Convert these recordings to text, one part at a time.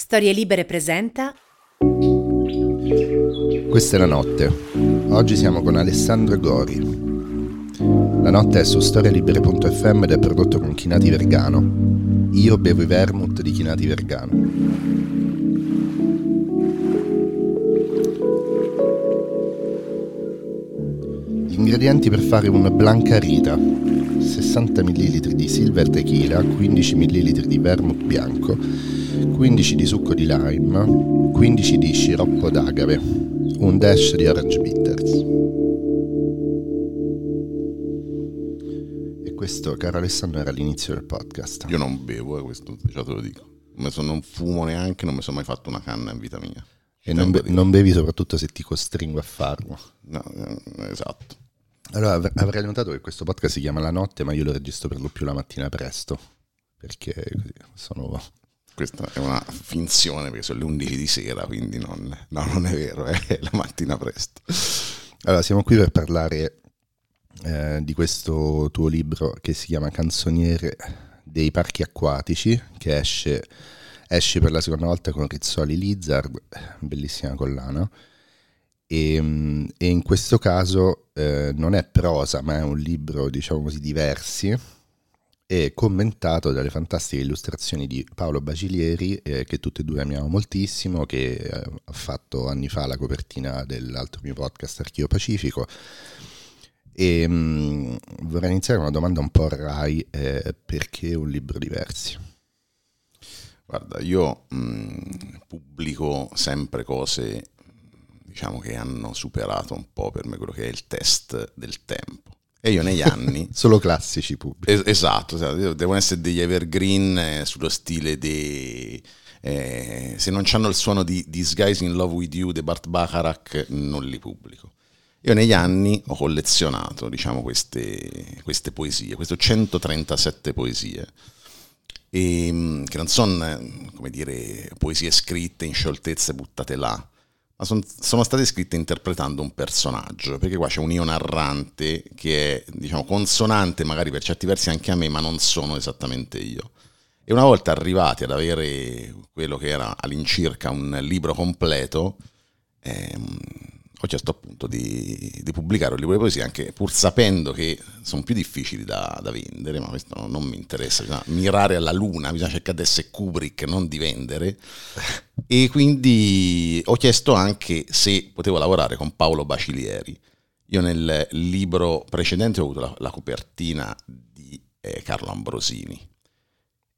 Storie Libere presenta Questa è la notte. Oggi siamo con Alessandro Gori. La notte è su storielibere.fm ed è prodotto con Chinati Vergano. Io bevo i vermouth di Chinati Vergano. Ingredienti per fare un Blanca Rita. 60 ml di silver tequila, 15 ml di vermouth bianco, 15 di succo di lime, 15 di sciroppo d'agave, un dash di orange bitters. E questo, caro Alessandro, era l'inizio del podcast. Io non bevo, eh, questo già te lo dico. Non, fumo neanche, non mi sono mai fatto una canna in vita mia. E non, be- non bevi soprattutto se ti costringo a farlo. No, eh, esatto. Allora, av- avrei notato che questo podcast si chiama La notte, ma io lo registro per lo più la mattina presto. Perché sono Questa è una finzione perché sono le 11 di sera, quindi non, no, non è vero, è la mattina presto. Allora, siamo qui per parlare eh, di questo tuo libro che si chiama Canzoniere dei parchi acquatici, che esce, esce per la seconda volta con Rizzoli Lizard, bellissima collana. E, mm, e in questo caso eh, non è prosa, ma è un libro, diciamo così, di versi e commentato dalle fantastiche illustrazioni di Paolo Bacilieri, eh, che tutti e due amiamo moltissimo, che eh, ha fatto anni fa la copertina dell'altro mio podcast Archio Pacifico. E mh, vorrei iniziare con una domanda un po' Rai, eh, perché un libro di versi? Guarda, io mh, pubblico sempre cose diciamo che hanno superato un po' per me quello che è il test del tempo. E io negli anni... Solo classici pubblici. Es- esatto, esatto, devono essere degli evergreen eh, sullo stile di... Eh, se non hanno il suono di This Guys in Love With You di Bart Bacharach non li pubblico. Io negli anni ho collezionato diciamo, queste, queste poesie, queste 137 poesie, e, mm, che non sono come dire, poesie scritte in scioltezze buttate là, ma son, sono state scritte interpretando un personaggio, perché qua c'è un io narrante che è diciamo, consonante magari per certi versi anche a me, ma non sono esattamente io. E una volta arrivati ad avere quello che era all'incirca un libro completo, ehm, ho chiesto appunto di, di, pubblicare un libro di poesia, anche pur sapendo che sono più difficili da, da vendere, ma questo non, non mi interessa, bisogna mirare alla luna, bisogna cercare di essere Kubrick, non di vendere. E quindi ho chiesto anche se potevo lavorare con Paolo Bacilieri. Io nel libro precedente ho avuto la, la copertina di eh, Carlo Ambrosini.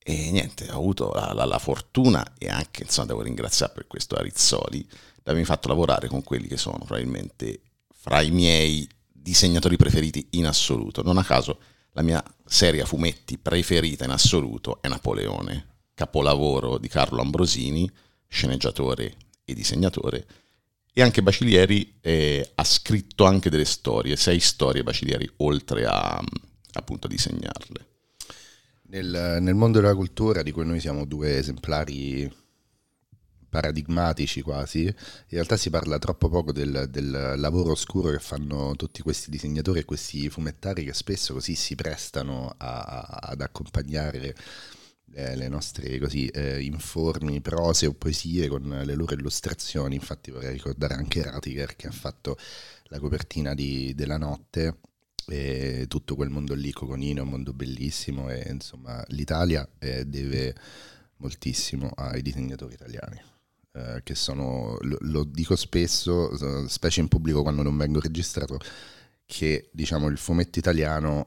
E niente, ho avuto la, la, la, fortuna e anche, insomma, devo ringraziare per questo Arizzoli, di avermi fatto lavorare con quelli che sono probabilmente fra i miei disegnatori preferiti in assoluto. Non a caso la mia serie a fumetti preferita in assoluto è Napoleone, capolavoro di Carlo Ambrosini, sceneggiatore e disegnatore. E anche Bacilieri eh, ha scritto anche delle storie, sei storie Bacilieri, oltre a appunto a disegnarle. Nel, nel, mondo della cultura, di cui noi siamo due esemplari paradigmatici quasi, in realtà si parla troppo poco del, del, lavoro oscuro che fanno tutti questi disegnatori e questi fumettari che spesso così si prestano a, a, ad accompagnare eh, le nostre così eh, informi prose o poesie con le loro illustrazioni. Infatti vorrei ricordare anche Ratiger che ha fatto la copertina di, della notte e tutto quel mondo lì, Coconino un mondo bellissimo e insomma l'Italia eh, deve moltissimo ai disegnatori italiani. Eh, che sono, lo, lo, dico spesso, specie in pubblico quando non vengo registrato, che diciamo il fumetto italiano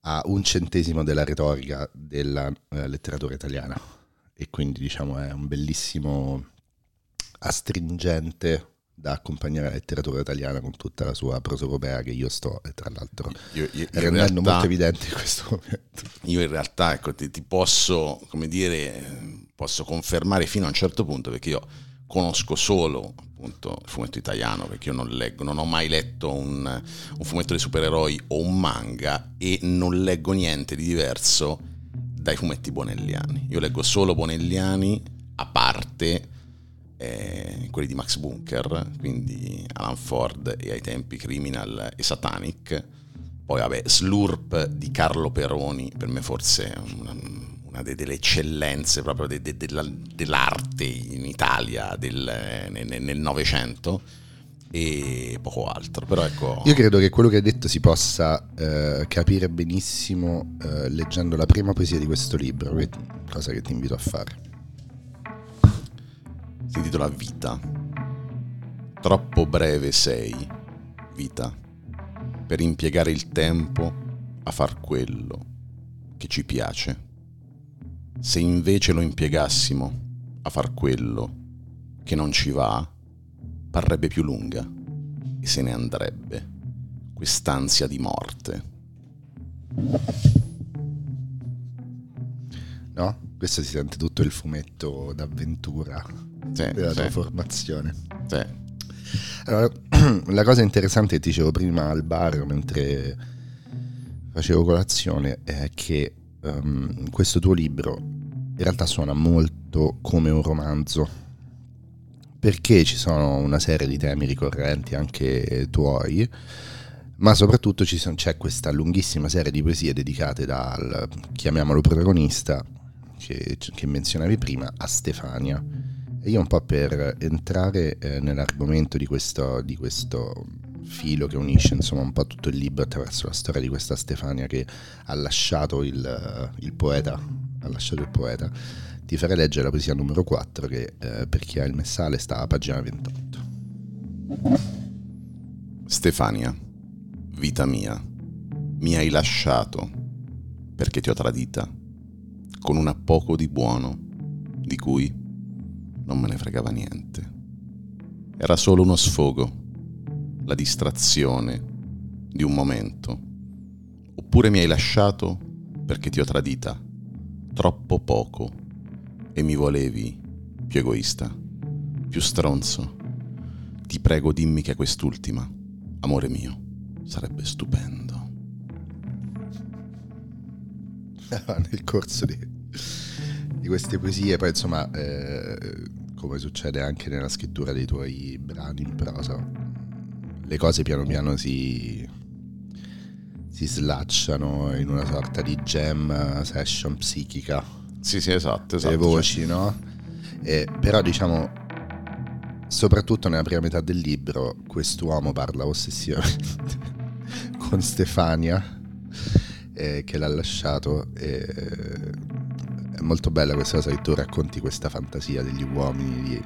ha un centesimo della retorica della eh, letteratura italiana e quindi diciamo è un bellissimo astringente da accompagnare la letteratura italiana con tutta la sua prosopopea che io sto, tra l'altro, io, io, rendendo realtà, molto evidente in questo momento. Io in realtà, ecco, ti, ti, posso, come dire, posso confermare fino a un certo punto, perché io conosco solo appunto il fumetto italiano, perché io non leggo, non ho mai letto un, un fumetto di supereroi o un manga e non leggo niente di diverso dai fumetti bonelliani. Io leggo solo bonelliani, a parte eh, quelli di Max Bunker, quindi Alan Ford e ai tempi Criminal e Satanic. Poi vabbè, Slurp di Carlo Peroni, per me forse è un, una delle eccellenze proprio de, de, de, dell'arte in Italia del, nel Novecento e poco altro. Però ecco... Io credo che quello che hai detto si possa eh, capire benissimo eh, leggendo la prima poesia di questo libro, cosa che ti invito a fare. Si intitola Vita. Troppo breve sei, vita, per impiegare il tempo a far quello che ci piace. Se invece lo impiegassimo a far quello che non ci va, parrebbe più lunga e se ne andrebbe quest'ansia di morte. No? Questo si sente tutto il fumetto d'avventura sì, della tua formazione. Sì. Allora, la cosa interessante che dicevo prima al bar mentre facevo colazione è che um, questo tuo libro in realtà suona molto come un romanzo perché ci sono una serie di temi ricorrenti anche tuoi, ma soprattutto sono, c'è questa lunghissima serie di poesie dedicate dal, chiamiamolo protagonista, che, che menzionavi prima, a Stefania. E io un po' per entrare eh, nell'argomento di questo, di questo filo che unisce insomma un po' tutto il libro attraverso la storia di questa Stefania che ha lasciato il, il poeta, ha lasciato il poeta ti farei leggere la poesia numero 4 che eh, per chi ha il messale sta a pagina 28. Stefania, vita mia, mi hai lasciato perché ti ho tradita con un appoco di buono di cui non me ne fregava niente. Era solo uno sfogo, la distrazione di un momento. Oppure mi hai lasciato perché ti ho tradita troppo poco e mi volevi più egoista, più stronzo. Ti prego dimmi che quest'ultima, amore mio, sarebbe stupendo. Nel corso di, di, queste poesie, poi insomma, eh, come succede anche nella scrittura dei tuoi brani in prosa, le cose piano piano si, si slacciano in una sorta di jam session psichica sì, sì, esatto, esatto. Le voci, no? E, però diciamo, soprattutto nella prima metà del libro, quest'uomo parla ossessivamente con Stefania, eh, che l'ha lasciato. E, è molto bella questa cosa che tu racconti questa fantasia degli uomini. Di...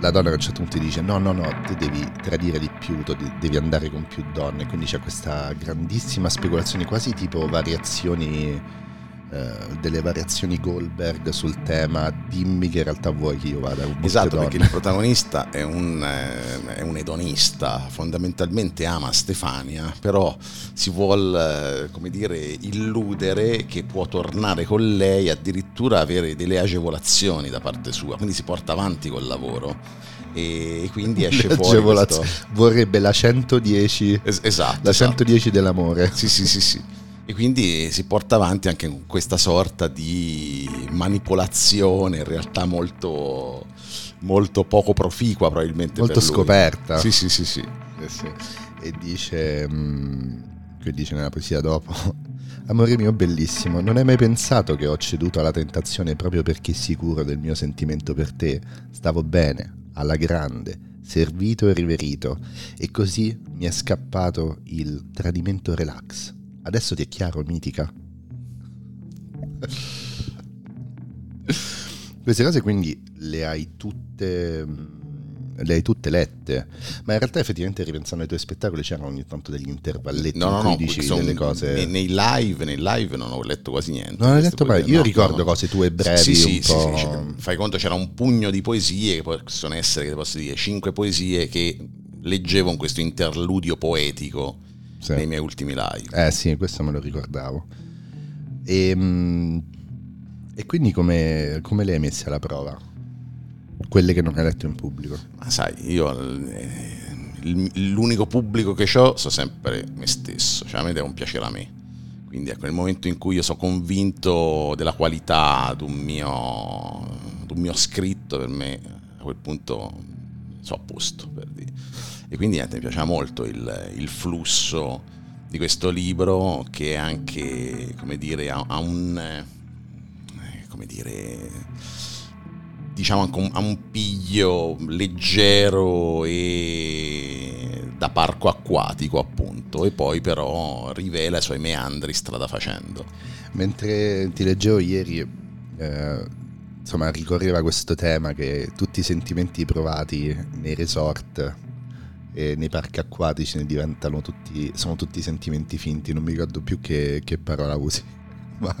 La donna a un certo punto ti dice no, no, no, ti devi tradire di più, devi andare con più donne. Quindi c'è questa grandissima speculazione, quasi tipo variazioni eh, delle variazioni Goldberg sul tema dimmi che in realtà vuoi che io vada con esatto donne. perché il protagonista è un, eh, è un, edonista fondamentalmente ama Stefania però si vuole eh, come dire illudere che può tornare con lei addirittura avere delle agevolazioni da parte sua quindi si porta avanti col lavoro e quindi esce fuori questo... vorrebbe la 110 es- esatto, la 110 esatto. dell'amore sì sì sì sì e quindi si porta avanti anche con questa sorta di manipolazione in realtà molto, molto poco proficua probabilmente. Molto scoperta. Sì, sì, sì, sì. Eh sì. E dice, mm, che dice nella poesia dopo, Amore mio bellissimo, non hai mai pensato che ho ceduto alla tentazione proprio perché sicuro del mio sentimento per te? Stavo bene, alla grande, servito e riverito, e così mi è scappato il tradimento relax. Adesso ti è chiaro, mitica. Queste cose quindi le hai tutte le hai tutte lette, ma in realtà effettivamente ripensando ai tuoi spettacoli c'erano ogni tanto degli intervalletti no, no, no, dici delle cose. Nei, nei, live, nei live non ho letto quasi niente. Non hai letto mai? Io no, ricordo cose tue brevi. Sì, sì, sì, sì, fai conto c'era un pugno di poesie, che possono essere, che posso dire, cinque poesie che leggevo in questo interludio poetico sì. nei miei ultimi live. Eh sì, questo me lo ricordavo. E, ehm, e quindi come, come le hai messe alla prova? Quelle che non hai letto in pubblico? Ma sai, io eh, l'unico pubblico che ho sono sempre me stesso, cioè a me deve un piacere a me. Quindi ecco, nel momento in cui io sono convinto della qualità di un mio, di un mio scritto, per me a quel punto sono a posto. Per. E quindi niente, mi piaceva molto il, il flusso di questo libro che anche, come dire, ha, ha un come dire, diciamo anche un, a un piglio leggero e da parco acquatico appunto e poi però rivela i suoi meandri strada facendo. Mentre ti leggevo ieri, eh, insomma, ricorreva questo tema che tutti i sentimenti provati nei resort e nei parchi acquatici ne diventano tutti, sono tutti sentimenti finti, non mi ricordo più che, che parola usi, ma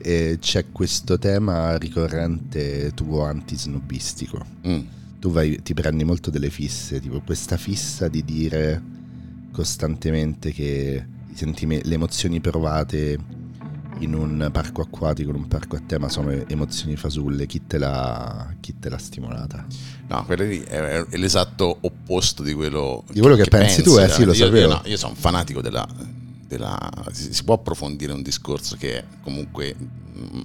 c'è questo tema ricorrente tuo antisnobistico. Mm. Tu vai, ti prendi molto delle fisse, tipo questa fissa di dire costantemente che le emozioni provate in un parco acquatico, in un parco a tema, sono emozioni fasulle. Chi te l'ha, chi te l'ha stimolata? No, quello lì è, è, l'esatto opposto di quello, di quello che, che, pensi, pensi tu, eh, sì, lo io, sapevo. Io, no, io sono un fanatico della, della, si può approfondire un discorso che è comunque mm,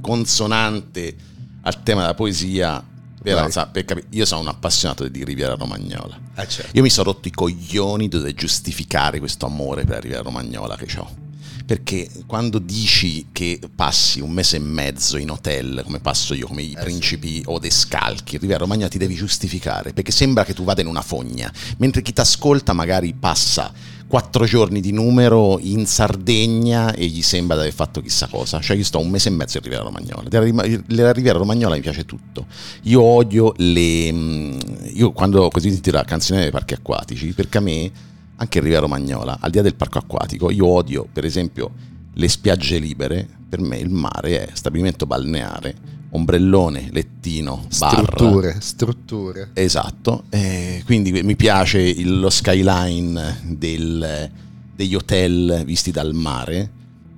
consonante al tema della poesia. Per, per capire, io sono un appassionato di Riviera Romagnola. Eh certo. Io mi sono rotto i coglioni di giustificare questo amore per la Riviera Romagnola che ho perché quando dici che passi un mese e mezzo in hotel, come passo io, come i eh principi sì. o dei scalchi, Riviera Romagna ti devi giustificare, perché sembra che tu vada in una fogna, mentre chi ti ascolta magari passa quattro giorni di numero in Sardegna e gli sembra di aver fatto chissà cosa. Cioè io sto un mese e mezzo in Riviera Romagnola. Della Riviera Romagnola mi piace tutto. Io odio le... Mm, io quando così senti la canzone dei parchi acquatici, perché a me anche in Riviera Romagnola, al di là del parco acquatico, io odio per esempio le spiagge libere, per me il mare è stabilimento balneare, ombrellone, lettino, bar. Strutture, strutture. Esatto, eh, quindi mi piace il, lo skyline del, degli hotel visti dal mare,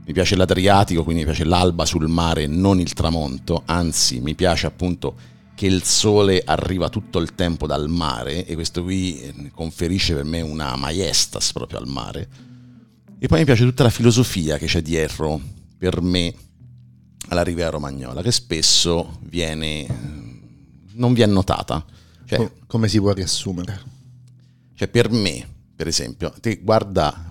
mi piace l'Adriatico, quindi mi piace l'alba sul mare, non il tramonto, anzi mi piace appunto che il sole arriva tutto il tempo dal mare e questo qui eh, conferisce per me una maestas proprio al mare. E poi mi piace tutta la filosofia che c'è dietro per me alla Riviera Romagnola, che spesso viene non viene notata. Cioè, come si può riassumere? Cioè, per me, per esempio, te guarda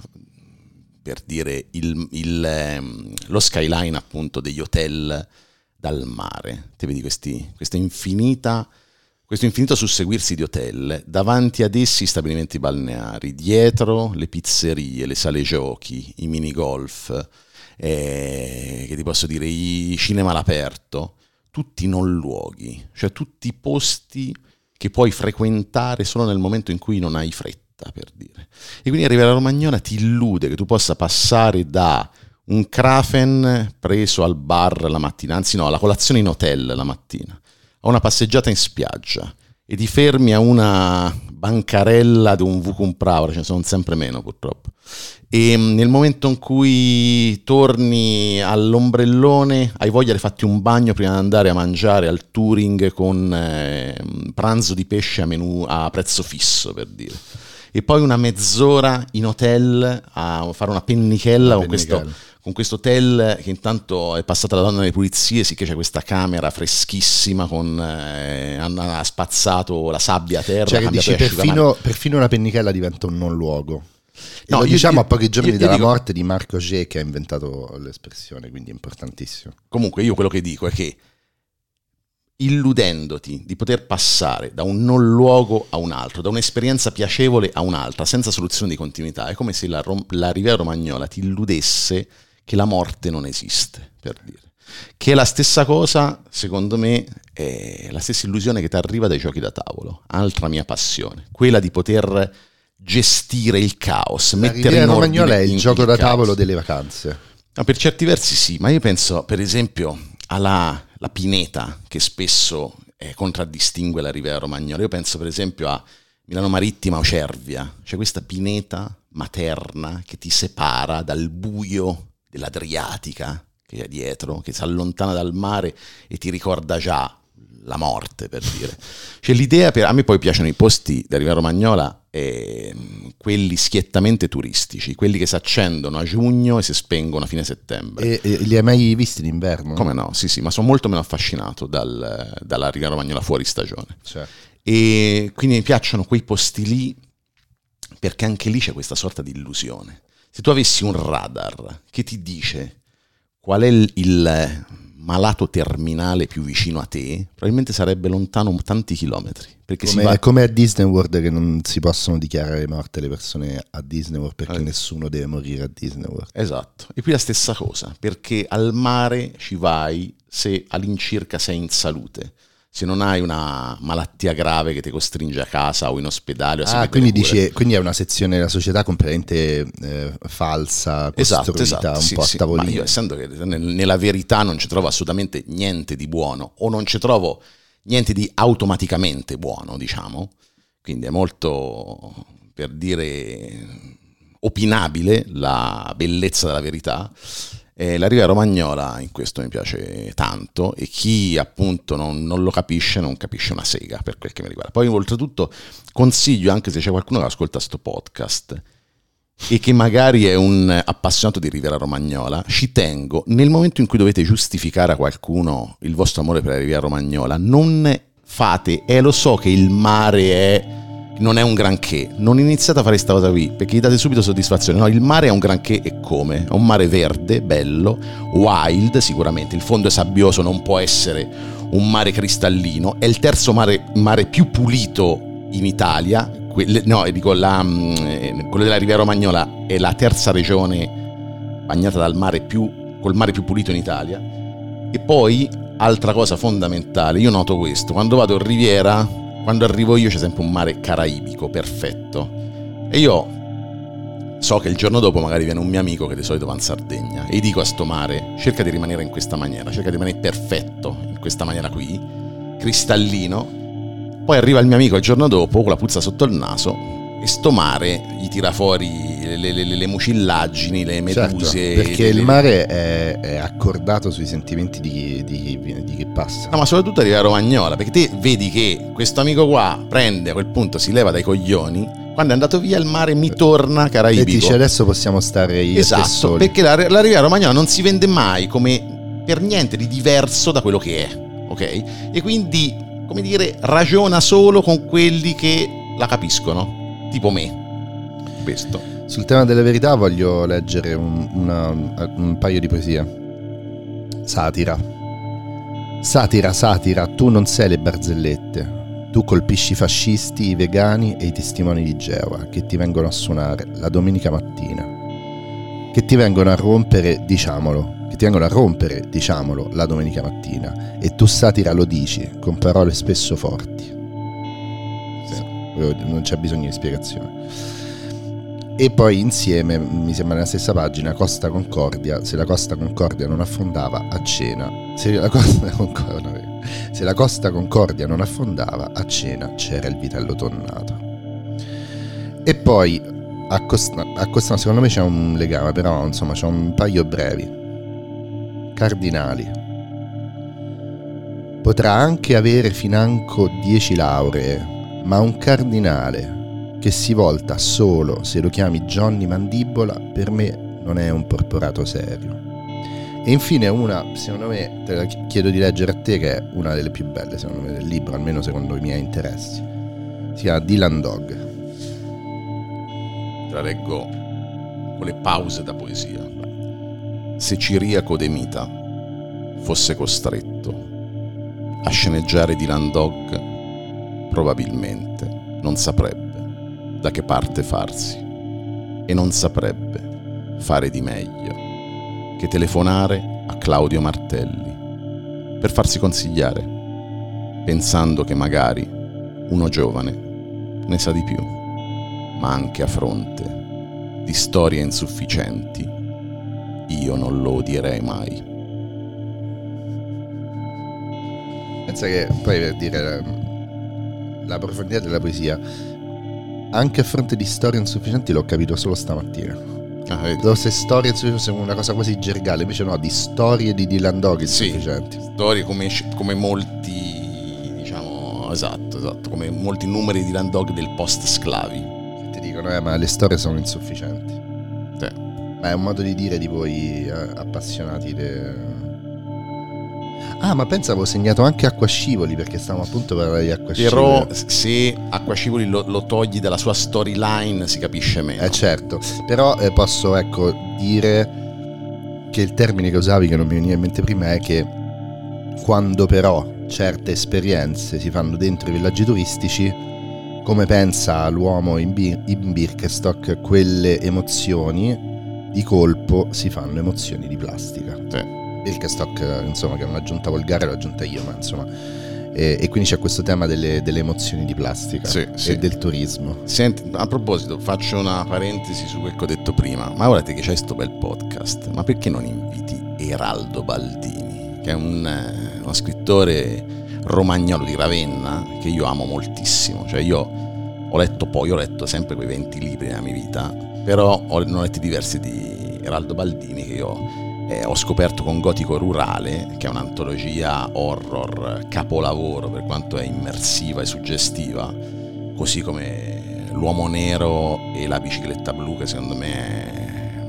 per dire il, il, ehm, lo skyline appunto degli hotel dal mare. Ti vedi questi, questa infinita, questo infinito susseguirsi di hotel, davanti ad essi stabilimenti balneari, dietro le pizzerie, le sale giochi, i minigolf, eh, che ti posso dire, i cinema all'aperto, tutti non luoghi, cioè tutti posti che puoi frequentare solo nel momento in cui non hai fretta, per dire. E quindi arrivare a Romagnola ti illude che tu possa passare da un Krafen preso al bar la mattina, anzi no, la colazione in hotel la mattina, a una passeggiata in spiaggia e ti fermi a una bancarella di un Vucumpravora, ce ne sono sempre meno purtroppo. E mm, nel momento in cui torni all'ombrellone, hai voglia di fatti un bagno prima di andare a mangiare al Touring con eh, pranzo di pesce a, menù, a prezzo fisso, per dire. E poi una mezz'ora in hotel a fare una pennichella, una con, Questo, con questo hotel che intanto è passata la donna delle pulizie, sì che c'è questa camera freschissima con eh, ha spazzato la sabbia a terra. Cioè che dici perfino, perfino, una pennichella diventa un non luogo. No, lo diciamo io, a pochi giorni io, io dalla dico, morte di Marco G che ha inventato l'espressione, quindi è importantissimo. Comunque io quello che dico è che illudendoti di poter passare da un non luogo a un altro, da un'esperienza piacevole a un'altra, senza soluzione di continuità. È come se la, la Riviera Romagnola ti illudesse che la morte non esiste, per dire. Che è la stessa cosa, secondo me, è la stessa illusione che ti arriva dai giochi da tavolo. Altra mia passione, quella di poter gestire il caos, la mettere in Romagnola è il gioco il da caos. tavolo delle vacanze. No, per certi versi sì, ma io penso, per esempio, alla la pineta che spesso eh, contraddistingue la Riviera Romagnola. Io penso per esempio a Milano Marittima o Cervia, c'è questa pineta materna che ti separa dal buio dell'Adriatica che è dietro, che si allontana dal mare e ti ricorda già la morte, per dire. Cioè l'idea, per, a me poi piacciono i posti da Riviera Romagnola, eh, quelli schiettamente turistici, quelli che si accendono a giugno e si spengono a fine settembre. E, e li hai mai visti in inverno? Come no, sì sì, ma sono molto meno affascinato dal, dalla Riviera Romagnola fuori stagione. Cioè. E quindi mi piacciono quei posti lì perché anche lì c'è questa sorta di illusione. Se tu avessi un radar che ti dice qual è il, malato terminale più vicino a te, probabilmente sarebbe lontano tanti chilometri. Come, va... come a Disney World che non si possono dichiarare morte le persone a Disney World perché Eh. nessuno deve morire a Disney World. Esatto. E qui la stessa cosa, perché al mare ci vai se all'incirca sei in salute. Se non hai una malattia grave che ti costringe a casa o in ospedale o Ah, quindi, dice, quindi è una sezione della società completamente eh, falsa, Esatto, esatto. un sì, po' a sì. tavolino. Ma io essendo che nel- nella verità non ci trovo assolutamente niente di buono o non ci trovo niente di automaticamente buono, diciamo. Quindi è molto, per dire, opinabile la bellezza della verità. Eh, la Riviera Romagnola in questo mi piace tanto e chi appunto non, non lo capisce non capisce una sega per quel che mi riguarda. Poi oltretutto consiglio anche se c'è qualcuno che ascolta sto podcast e che magari è un appassionato di Riviera Romagnola, ci tengo, nel momento in cui dovete giustificare a qualcuno il vostro amore per la Riviera Romagnola, non fate, e lo so che il mare è, non è un granché, non iniziate a fare questa cosa qui, perché gli date subito soddisfazione, no, il mare è un granché e come? È un mare verde, bello, wild sicuramente, il fondo è sabbioso, non può essere un mare cristallino, è il terzo mare, mare più pulito in Italia, quelle- no, dico, la, mm, eh, quello della Riviera Romagnola è la terza regione bagnata dal mare più, col mare più pulito in Italia. E poi, altra cosa fondamentale, io noto questo, quando vado in Riviera, quando arrivo io c'è sempre un mare caraibico, perfetto. E io so che il giorno dopo magari viene un mio amico che di solito va in Sardegna e gli dico a sto mare, cerca di rimanere in questa maniera, cerca di rimanere perfetto in questa maniera qui, cristallino, poi arriva il mio amico il giorno dopo con la puzza sotto il naso e sto mare gli tira fuori le, le- le- le mucillaggini, le Certo, meduse. perché le- il mare è, è accordato sui sentimenti di chi, di chi- di chi passa. No, ma soprattutto arriva Romagnola, perché te vedi che questo amico qua prende a quel punto, si leva dai coglioni, quando è andato via il mare mi torna e caraibico. dice adesso possiamo stare io e esatto, perché la, la Riviera Romagnola non si vende mai come per niente di diverso da quello che è, ok? E quindi, come dire, ragiona solo con quelli che la capiscono, tipo me. Questo. Sul tema delle verità voglio leggere un, una- un paio di poesie. Satira. Satira, satira, tu non sei le barzellette. Tu colpisci i fascisti, i vegani e i testimoni di Geova che ti vengono a suonare la domenica mattina. Che ti vengono a rompere, diciamolo, che ti vengono a rompere, diciamolo, la domenica mattina. E tu satira lo dici con parole spesso forti. Non c'è bisogno di spiegazione. E poi insieme, mi sembra nella stessa pagina, Costa Concordia, se la Costa Concordia non affondava a cena, se la Costa Concordia, se la Costa Concordia non affondava a cena c'era il vitello tonnato. E poi a Costa, a Costa- secondo me c'è un legame, però insomma c'è un paio brevi. Cardinali. Potrà anche avere financo 10 lauree, ma un cardinale che si volta solo se lo chiami Johnny Mandibola, per me non è un porporato serio. E infine una, secondo me, te la chiedo di leggere a te, che è una delle più belle, secondo me, del libro, almeno secondo i miei interessi. Si chiama Dylan Dog. Te la leggo con le pause da poesia. Se Ciriaco De Mita fosse costretto a sceneggiare Dylan Dog, probabilmente non saprebbe da che parte farsi e non saprebbe fare di meglio che telefonare a Claudio Martelli per farsi consigliare, pensando che magari uno giovane ne sa di più, ma anche a fronte di storie insufficienti, io non lo odierei mai. Pensa che poi per dire la, profondità della poesia, anche a fronte di storie insufficienti l'ho capito solo stamattina. Ah? Queste storie insufficienti sono una cosa quasi gergale, invece no, di storie di Dylan Dog Sì. Storie come, come molti, diciamo, esatto, esatto, come molti numeri di Land Dog del post-sclavi. Che ti dicono, eh, ma le storie sono insufficienti. Sì. Ma è un modo di dire di voi eh, appassionati. de- Ah, ma pensa avevo segnato anche acquascivoli perché stavamo appunto parlando di acquascivoli. Però se Acquascivoli lo, lo togli dalla sua storyline si capisce meno. Eh certo, però eh, posso ecco dire che il termine che usavi che non mi veniva in mente prima è che quando però certe esperienze si fanno dentro i villaggi turistici, come pensa l'uomo in, Bir- in Birkenstock, quelle emozioni di colpo si fanno emozioni di plastica. Sì. Birkenstock, insomma, che è un'aggiunta volgare, l'ho aggiunta io, ma insomma... E, e quindi c'è questo tema delle, delle emozioni di plastica Sì, e sì. del turismo. Senti, a proposito, faccio una parentesi su quel che ho detto prima. Ma guardate che c'è sto bel podcast. Ma perché non inviti Eraldo Baldini, che è un, eh, uno scrittore romagnolo di Ravenna che io amo moltissimo. Cioè, io ho letto poi, ho letto sempre quei 20 libri nella mia vita, però ho, ne ho letti diversi di Eraldo Baldini che io eh, ho scoperto con Gotico Rurale, che è un'antologia horror capolavoro per quanto è immersiva e suggestiva, così come L'uomo nero e la bicicletta blu, che secondo me è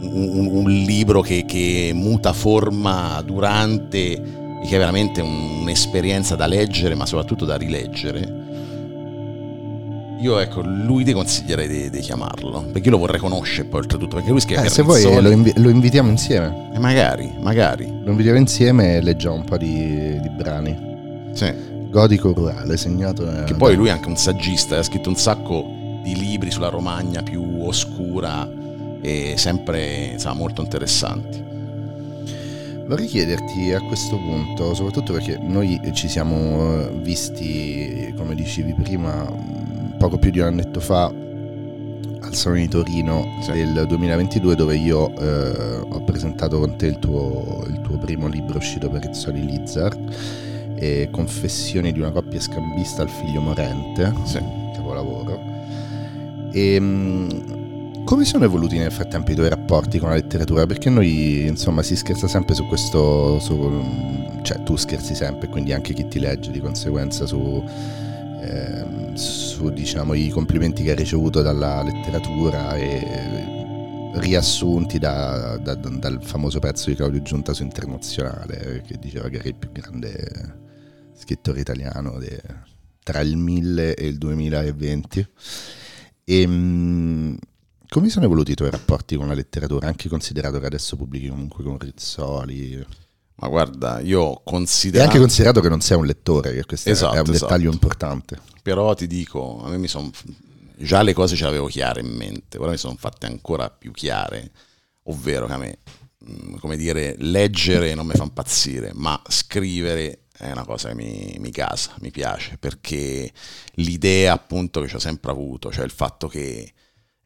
un, un- libro che, che muta forma durante e che è veramente un- un'esperienza da leggere, ma soprattutto da rileggere. Io ecco, lui ti consiglierei di, di chiamarlo, perché io lo vorrei conoscere poi oltretutto, perché lui scrive Eh, se vuoi lo, invi- lo invitiamo insieme. E magari, magari. Lo invitiamo insieme e leggiamo un po' di, di brani. Sì. Godico rurale, segnato... Che poi lui è anche un saggista, ha scritto un sacco di libri sulla Romagna più oscura e sempre insomma, molto interessanti. Vorrei chiederti a questo punto, soprattutto perché noi ci siamo eh, visti, come dicevi prima, poco più di un annetto fa al Salone di Torino Sì. del 2022 dove io eh, ho presentato con te il tuo, il tuo primo libro uscito per Rizzoli Lizard e Confessioni di una coppia scambista al figlio morente, Sì. capolavoro. E mh, come sono evoluti nel frattempo i tuoi rapporti con la letteratura? Perché noi, insomma, si scherza sempre su questo, su- cioè tu scherzi sempre, quindi anche chi ti legge di conseguenza su, ehm, su diciamo, i complimenti che hai ricevuto dalla letteratura e riassunti da- da- dal famoso pezzo di Claudio Giunta su Internazionale che diceva che era il più grande scrittore italiano de- tra il 1000 e il 2020. E, mh, come sono evoluti i tuoi rapporti con la letteratura, anche considerato che adesso pubblichi comunque con Rizzoli Ma guarda, io e considero... anche considerato che non sei un lettore, che questo è- Esatto, è un esatto. dettaglio importante. Però ti dico, a me mi sono... Già le cose ce le avevo chiare in mente, però mi sono fatte ancora più chiare, ovvero che a me, mh, come dire, leggere non mi fa impazzire, ma scrivere è una cosa che mi, mi casa, mi piace, perché l'idea appunto che ho sempre avuto, cioè il fatto che,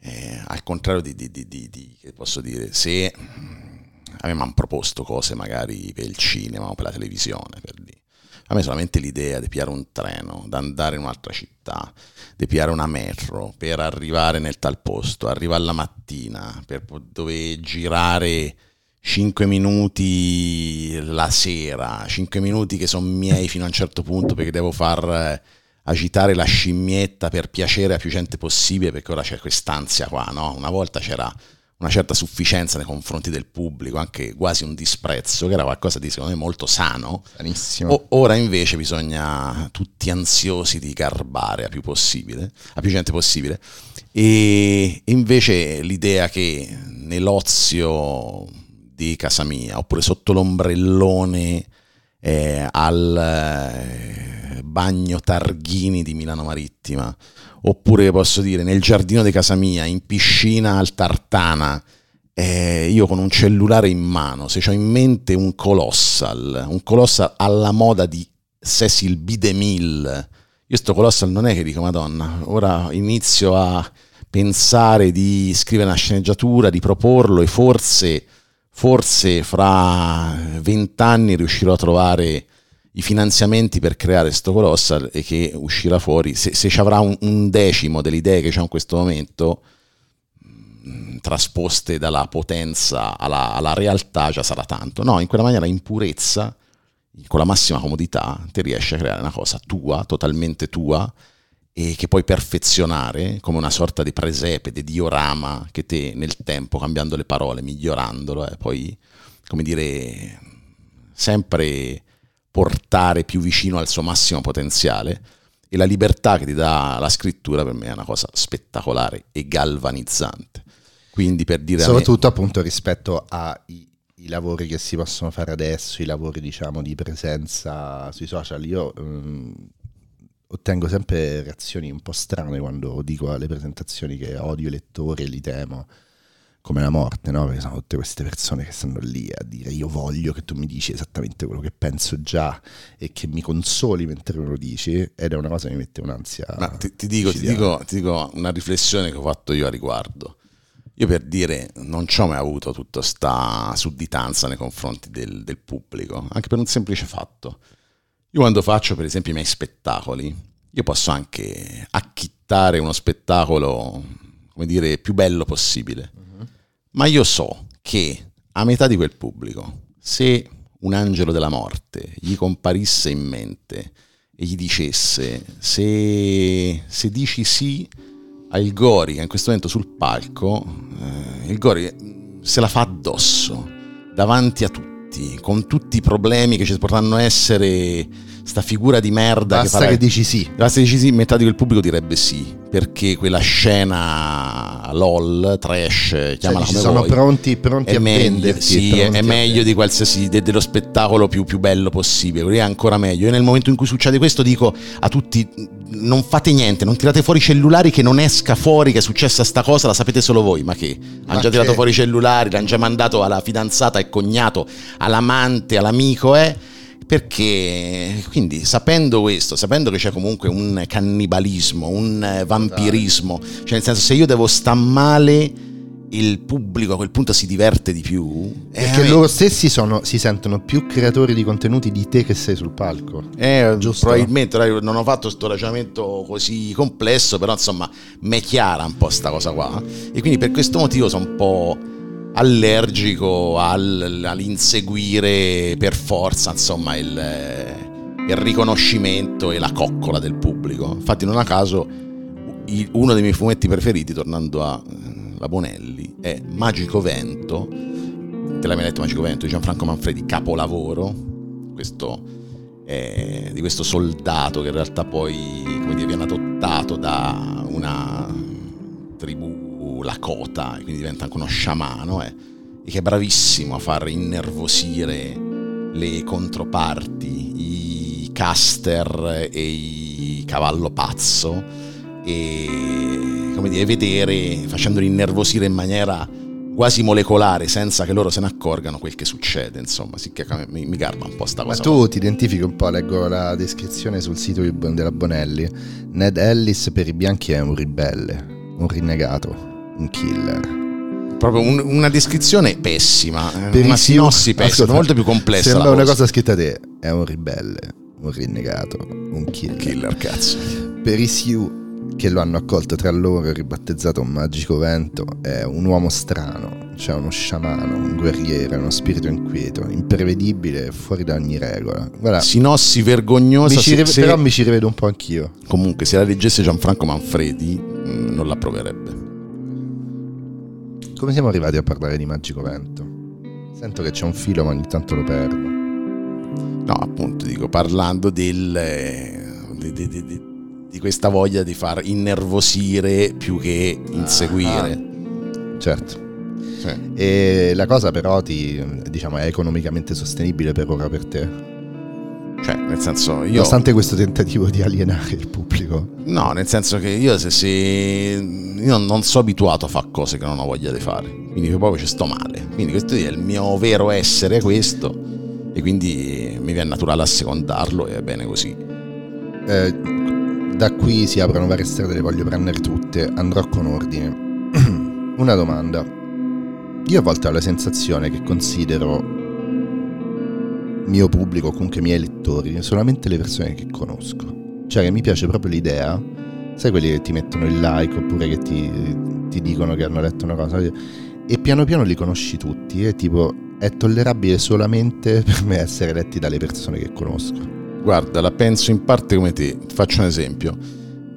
eh, al contrario di, di- di- di- che posso dire, se a proposto cose magari per il cinema o per la televisione, per dire. A me solamente l'idea di piare un treno, di andare in un'altra città, di piare una metro per arrivare nel tal posto, arrivare la mattina, per po- dove girare 5 minuti la sera, 5 minuti che sono miei fino a un certo punto perché devo far eh, agitare la scimmietta per piacere a più gente possibile perché ora c'è quest'ansia qua, no? Una volta c'era una certa sufficienza nei confronti del pubblico, anche quasi un disprezzo, che era qualcosa di secondo me molto sano. Sanissimo. O- ora invece bisogna tutti ansiosi di garbare a più possibile, a più gente possibile. E e invece l'idea che nell'ozio di casa mia, oppure sotto l'ombrellone eh, al eh, bagno Targhini di Milano Marittima, oppure posso dire nel giardino di casa mia, in piscina al Tartana, eh, io con un cellulare in mano, se ho in mente un colossal, un colossal alla moda di Cecil B. DeMille, io sto colossal non è che dico madonna, ora inizio a pensare di scrivere una sceneggiatura, di proporlo e forse, forse fra vent'anni riuscirò a trovare i finanziamenti per creare sto colossal e che uscirà fuori, se, se ci avrà un, un decimo delle idee che c'è in questo momento, mh, trasposte dalla potenza alla, alla realtà già sarà tanto. No, in quella maniera in purezza, con la massima comodità, ti riesci a creare una cosa tua, totalmente tua, e che puoi perfezionare come una sorta di presepe, di diorama che te nel tempo, cambiando le parole, migliorandolo, e poi, come dire, sempre portare più vicino al suo massimo potenziale. E la libertà che ti dà la scrittura per me è una cosa spettacolare e galvanizzante. Quindi per dire a me- Soprattutto appunto rispetto ai i lavori che si possono fare adesso, i lavori diciamo di presenza sui social, io um, ottengo sempre reazioni un po' strane quando dico alle presentazioni che odio i lettori e li temo come la morte, no? Perché sono tutte queste persone che stanno lì a dire io voglio che tu mi dici esattamente quello che penso già e che mi consoli mentre me lo dici ed è una cosa che mi mette un'ansia. Ma ti, ti, dico, ti, dico, ti dico una riflessione che ho fatto io a riguardo. Io per dire non ci ho mai avuto tutta questa sudditanza nei confronti del, del pubblico, anche per un semplice fatto. Io quando faccio per esempio i miei spettacoli, io posso anche acchittare uno spettacolo, come dire, più bello possibile. Ma io so che a metà di quel pubblico, se un angelo della morte gli comparisse in mente e gli dicesse se, se dici sì al Gori che in questo momento sul palco, eh, il Gori se la fa addosso, davanti a tutti, con tutti i problemi che ci potranno essere sta figura di merda Basta che, farà... che dici sì. Basta che dici sì, metà di quel pubblico direbbe sì, perché quella scena LOL, trash, chiamala cioè, come sono vuoi, pronti, pronti è a meglio, venderti. sì, è a meglio di qualsiasi de- dello spettacolo più, più bello possibile, quello è ancora meglio. Io nel momento in cui succede questo dico a tutti non fate niente, non tirate fuori i cellulari che non esca fuori che è successa sta cosa, la sapete solo voi, ma che? Ma Hanno già che? tirato fuori i cellulari, l'hanno già mandato alla fidanzata, al cognato, all'amante, all'amico, eh? Perché quindi sapendo questo, sapendo che c'è comunque un cannibalismo, un eh, vampirismo, cioè nel senso se io devo star male il pubblico a quel punto si diverte di più eh, Perché loro stessi sono, si sentono più creatori di contenuti di te che sei sul palco. eh, Giusto. probabilmente non ho fatto questo ragionamento così complesso però insomma mi è chiara un po' sta cosa qua e quindi per questo motivo sono un po' allergico al- all'inseguire per forza insomma il, il riconoscimento e la coccola del pubblico. Infatti non a caso uno dei miei fumetti preferiti tornando a eh, la Bonelli è Magico Vento. Te l'hai mai letto Magico Vento di Gianfranco Manfredi capolavoro. Questo eh, di questo soldato che in realtà poi come dire, viene adottato da una Lakota e quindi diventa anche uno sciamano eh, e che è bravissimo a far innervosire le controparti, i caster e i cavallo pazzo e come dire, vedere facendoli innervosire in maniera quasi molecolare senza che loro se ne accorgano quel che succede insomma sì che mi, mi garba un po' sta Ma cosa tu ti identifichi un po', leggo la descrizione sul sito della Bonelli. Ned Ellis per i bianchi è un ribelle, un rinnegato, un killer. proprio un- una descrizione pessima eh, Per una i sinossi pessima Ascolta, molto più complessa Sembra la una cosa scritta a te. È un ribelle, un rinnegato, un killer. killer cazzo Per i Sioux che lo hanno accolto tra loro e ribattezzato un magico vento, è un uomo strano, cioè uno sciamano, un guerriero, uno spirito inquieto, imprevedibile fuori da ogni regola. Guarda, sinossi vergognosa mi rive- se- però mi ci rivedo un po' anch'io. comunque se la leggesse Gianfranco Manfredi mh, non l'approverebbe Come siamo arrivati a parlare di magico vento? Sento che c'è un filo ma ogni tanto lo perdo. no appunto dico parlando del di, di- di- di- questa voglia di far innervosire più che inseguire Certo. Sì. E la cosa però ti, diciamo, è economicamente sostenibile per ora per te. Cioè nel senso io Nonostante questo tentativo di alienare il pubblico. No, nel senso che io se, se io non sono abituato a fare cose che non ho voglia di fare, quindi proprio ci sto male. Quindi questo è il mio vero essere questo e quindi mi viene naturale assecondarlo e è bene così. Eh, da qui si aprono varie strade, le voglio prendere tutte, andrò con ordine. Una domanda. Io a volte ho la sensazione che considero mio pubblico, comunque i miei lettori, solamente le persone che conosco. Cioè che mi piace proprio l'idea, sai quelli che ti mettono il like oppure che ti, ti dicono che hanno letto una cosa e piano piano li conosci tutti e tipo è tollerabile solamente per me essere letti dalle persone che conosco. Guarda, la penso in parte come te, faccio un esempio.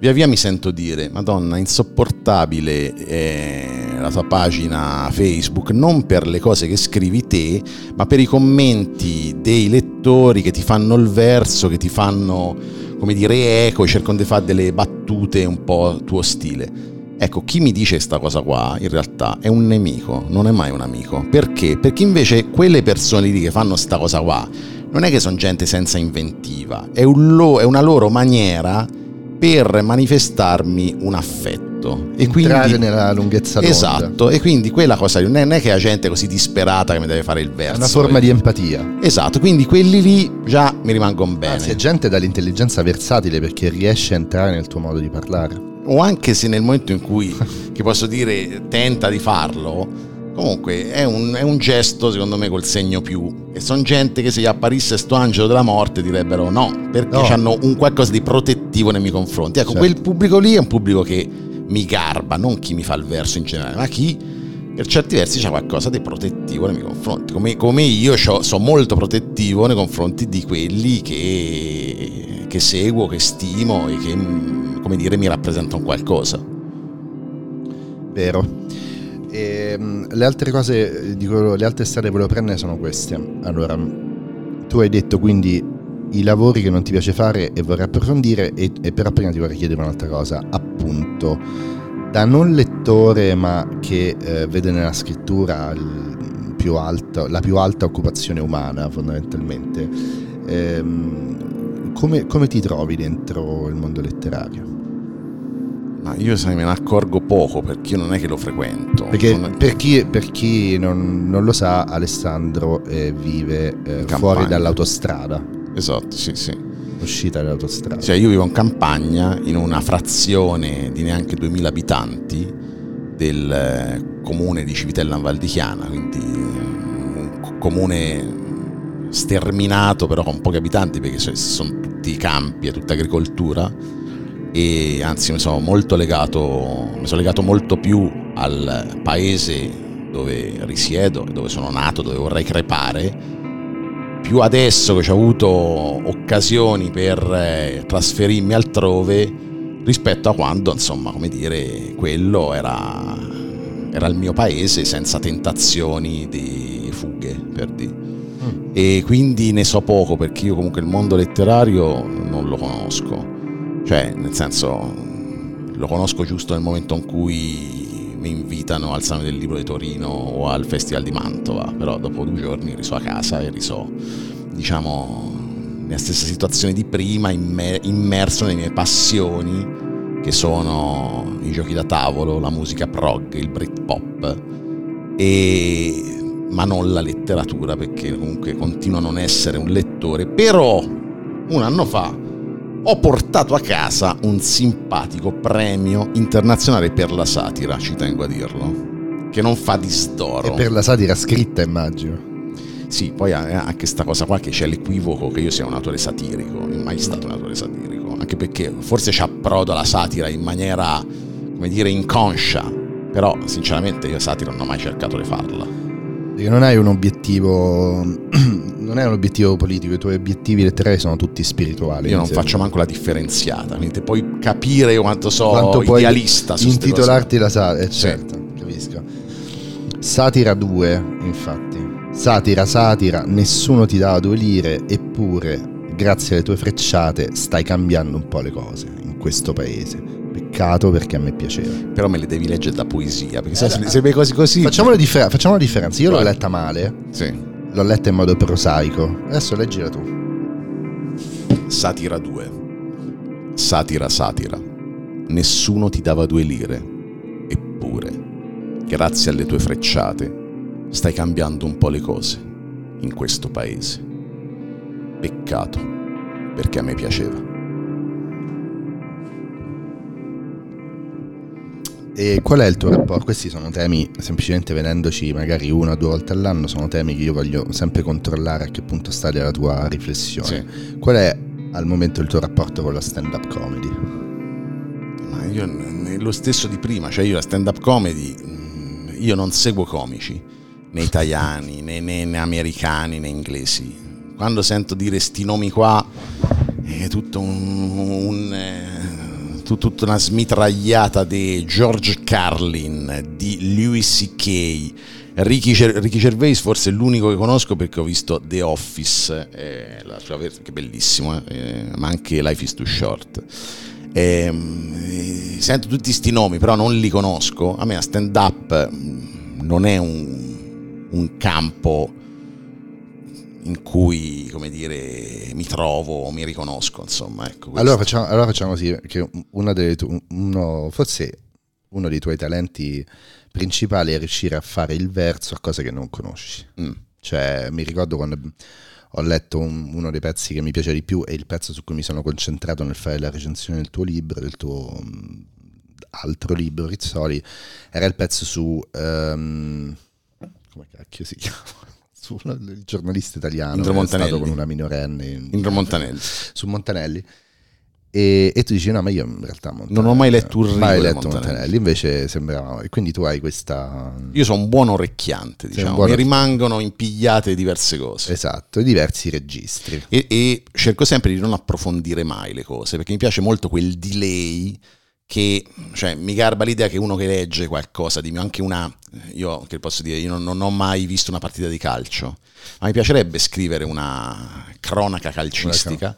Via via mi sento dire, Madonna, insopportabile eh, la tua pagina Facebook, non per le cose che scrivi te, ma per i commenti dei lettori che ti fanno il verso, che ti fanno, come dire, eco, cercano di fare delle battute un po' tuo stile. Ecco, chi mi dice questa cosa qua in realtà è un nemico, non è mai un amico. Perché? Perché invece quelle persone lì che fanno questa cosa qua non è che sono gente senza inventiva, è, un lo- è una loro maniera per manifestarmi un affetto. E quindi nella lunghezza d'onda. Esatto, e quindi quella cosa è, non è che la gente è così disperata che mi deve fare il verso. È una forma di empatia. Esatto, quindi quelli lì già mi rimangono bene. Anzi, è gente dall'intelligenza versatile perché riesce a entrare nel tuo modo di parlare. O anche se nel momento in cui, che posso dire, tenta di farlo, comunque è un, è un gesto secondo me col segno più. E sono gente che se gli apparisse sto angelo della morte direbbero no, perché No. hanno un qualcosa di protettivo nei miei confronti. Ecco, Certo. quel pubblico lì è un pubblico che mi garba, non chi mi fa il verso in generale, ma chi per certi versi c'ha qualcosa di protettivo nei miei confronti. Come, come io sono molto protettivo nei confronti di quelli che, che seguo, che stimo e che, mm, come dire, mi rappresentano qualcosa. Vero. E, mm, le altre cose, dico, le altre strade che volevo prendere sono queste. Allora, tu hai detto quindi i lavori che non ti piace fare e vorrei approfondire, e, e però prima ti vorrei chiedere un'altra cosa. Appunto, da non lettore ma che eh, vede nella scrittura più alto- la più alta occupazione umana fondamentalmente, ehm, come, come ti trovi dentro il mondo letterario? Ma io sai, me ne accorgo poco perché io non è che lo frequento. Perché Sono- per chi, per chi non, non lo sa, Alessandro eh, vive eh, fuori dall'autostrada, Esatto, sì, sì. uscita dall'autostrada. Cioè io vivo in campagna, in una frazione di neanche 2000 abitanti del eh, comune di Civitella Val di Chiana, quindi eh, un co- comune sterminato però con pochi abitanti perché so- sono tutti campi, è tutta agricoltura e anzi mi sono molto legato, mi sono legato molto più al paese dove risiedo, dove sono nato, dove vorrei crepare più adesso che ho avuto occasioni per eh, trasferirmi altrove rispetto a quando, insomma, come dire, quello era, era il mio paese senza tentazioni di fughe, per dire. Mm. E quindi ne so poco perché io comunque il mondo letterario non lo conosco. Cioè, nel senso, lo conosco giusto nel momento in cui mi invitano al Salone del Libro di Torino o al Festival di Mantova, però dopo due giorni riso a casa e riso, diciamo, nella stessa situazione di prima, imme- immerso nelle mie passioni, che sono i giochi da tavolo, la musica prog, il Britpop, e... ma non la letteratura, perché comunque continuo a non essere un lettore, però un anno fa ho portato a casa un simpatico premio internazionale per la satira, ci tengo a dirlo, che non fa di E per la satira scritta, immagino. Sì, poi anche questa cosa qua che c'è l'equivoco che io sia un autore satirico, non è mai stato un autore satirico, anche perché forse ci approdo alla satira in maniera, come dire, inconscia, però sinceramente io satira non ho mai cercato di farla. Perché non hai un obiettivo, non è un obiettivo politico, i tuoi obiettivi letterari sono tutti spirituali. Io non faccio manco la differenziata, quindi puoi capire quanto so Quanto puoi idealista ste intitolarti la satira, eh, Sì. certo, capisco. Satira 2, infatti. Satira, satira, nessuno ti dava due lire, eppure, grazie alle tue frecciate, stai cambiando un po' le cose in questo paese. Peccato perché a me piaceva. Però me le devi leggere da poesia, perché se, Eh, se le cose così... Facciamo la, differ- facciamo la differenza. Io l'ho Vai. letta male, Sì. l'ho letta in modo prosaico. Adesso leggila tu. Satira 2. Satira, satira. Nessuno ti dava due lire. Eppure, grazie alle tue frecciate, stai cambiando un po' le cose in questo paese. Peccato, perché a me piaceva. E qual è il tuo rapporto? Questi sono temi, semplicemente vedendoci magari una o due volte all'anno, sono temi che io voglio sempre controllare a che punto sta della tua riflessione. Qual è al momento il tuo rapporto con la stand-up comedy? Ma io lo stesso di prima, cioè io la stand-up comedy, mm, io non seguo comici, né italiani, né, né- né americani, né inglesi. Quando sento dire sti nomi qua, è tutto un, un, eh, tutta una smitragliata di George Carlin, di Louis C.K., Ricky, Ger- Ricky Gervais forse è l'unico che conosco perché ho visto The Office, eh, la sua che è bellissimo, eh, ma anche Life is Too Short. ehm, sento tutti questi nomi, però non li conosco. A me a stand up non è un, un campo in cui, come dire, mi trovo, mi riconosco, insomma. Ecco, allora, facciamo, allora, facciamo, così, che tu, uno, forse uno dei tuoi talenti principali è riuscire a fare il verso a cose che non conosci. Mm. Cioè, mi ricordo quando ho letto un, uno dei pezzi che mi piace di più e il pezzo su cui mi sono concentrato nel fare la recensione del tuo libro, del tuo um, altro libro, Rizzoli, era il pezzo su... Um, come cacchio si chiama? Il giornalista italiano Indro Montanelli. stato con una minorenne in, Indro Montanelli su Montanelli e, e, tu dici no ma io in realtà Montanelli, non ho mai letto un mai letto Montanelli. Montanelli. invece sembrava e quindi tu hai questa io sono un buon orecchiante diciamo buon mi rimangono impigliate diverse cose esatto e diversi registri e, e cerco sempre di non approfondire mai le cose perché mi piace molto quel delay che cioè, mi garba l'idea che uno che legge qualcosa di mio, anche una, io che posso dire, io non, non, ho mai visto una partita di calcio, ma mi piacerebbe scrivere una cronaca calcistica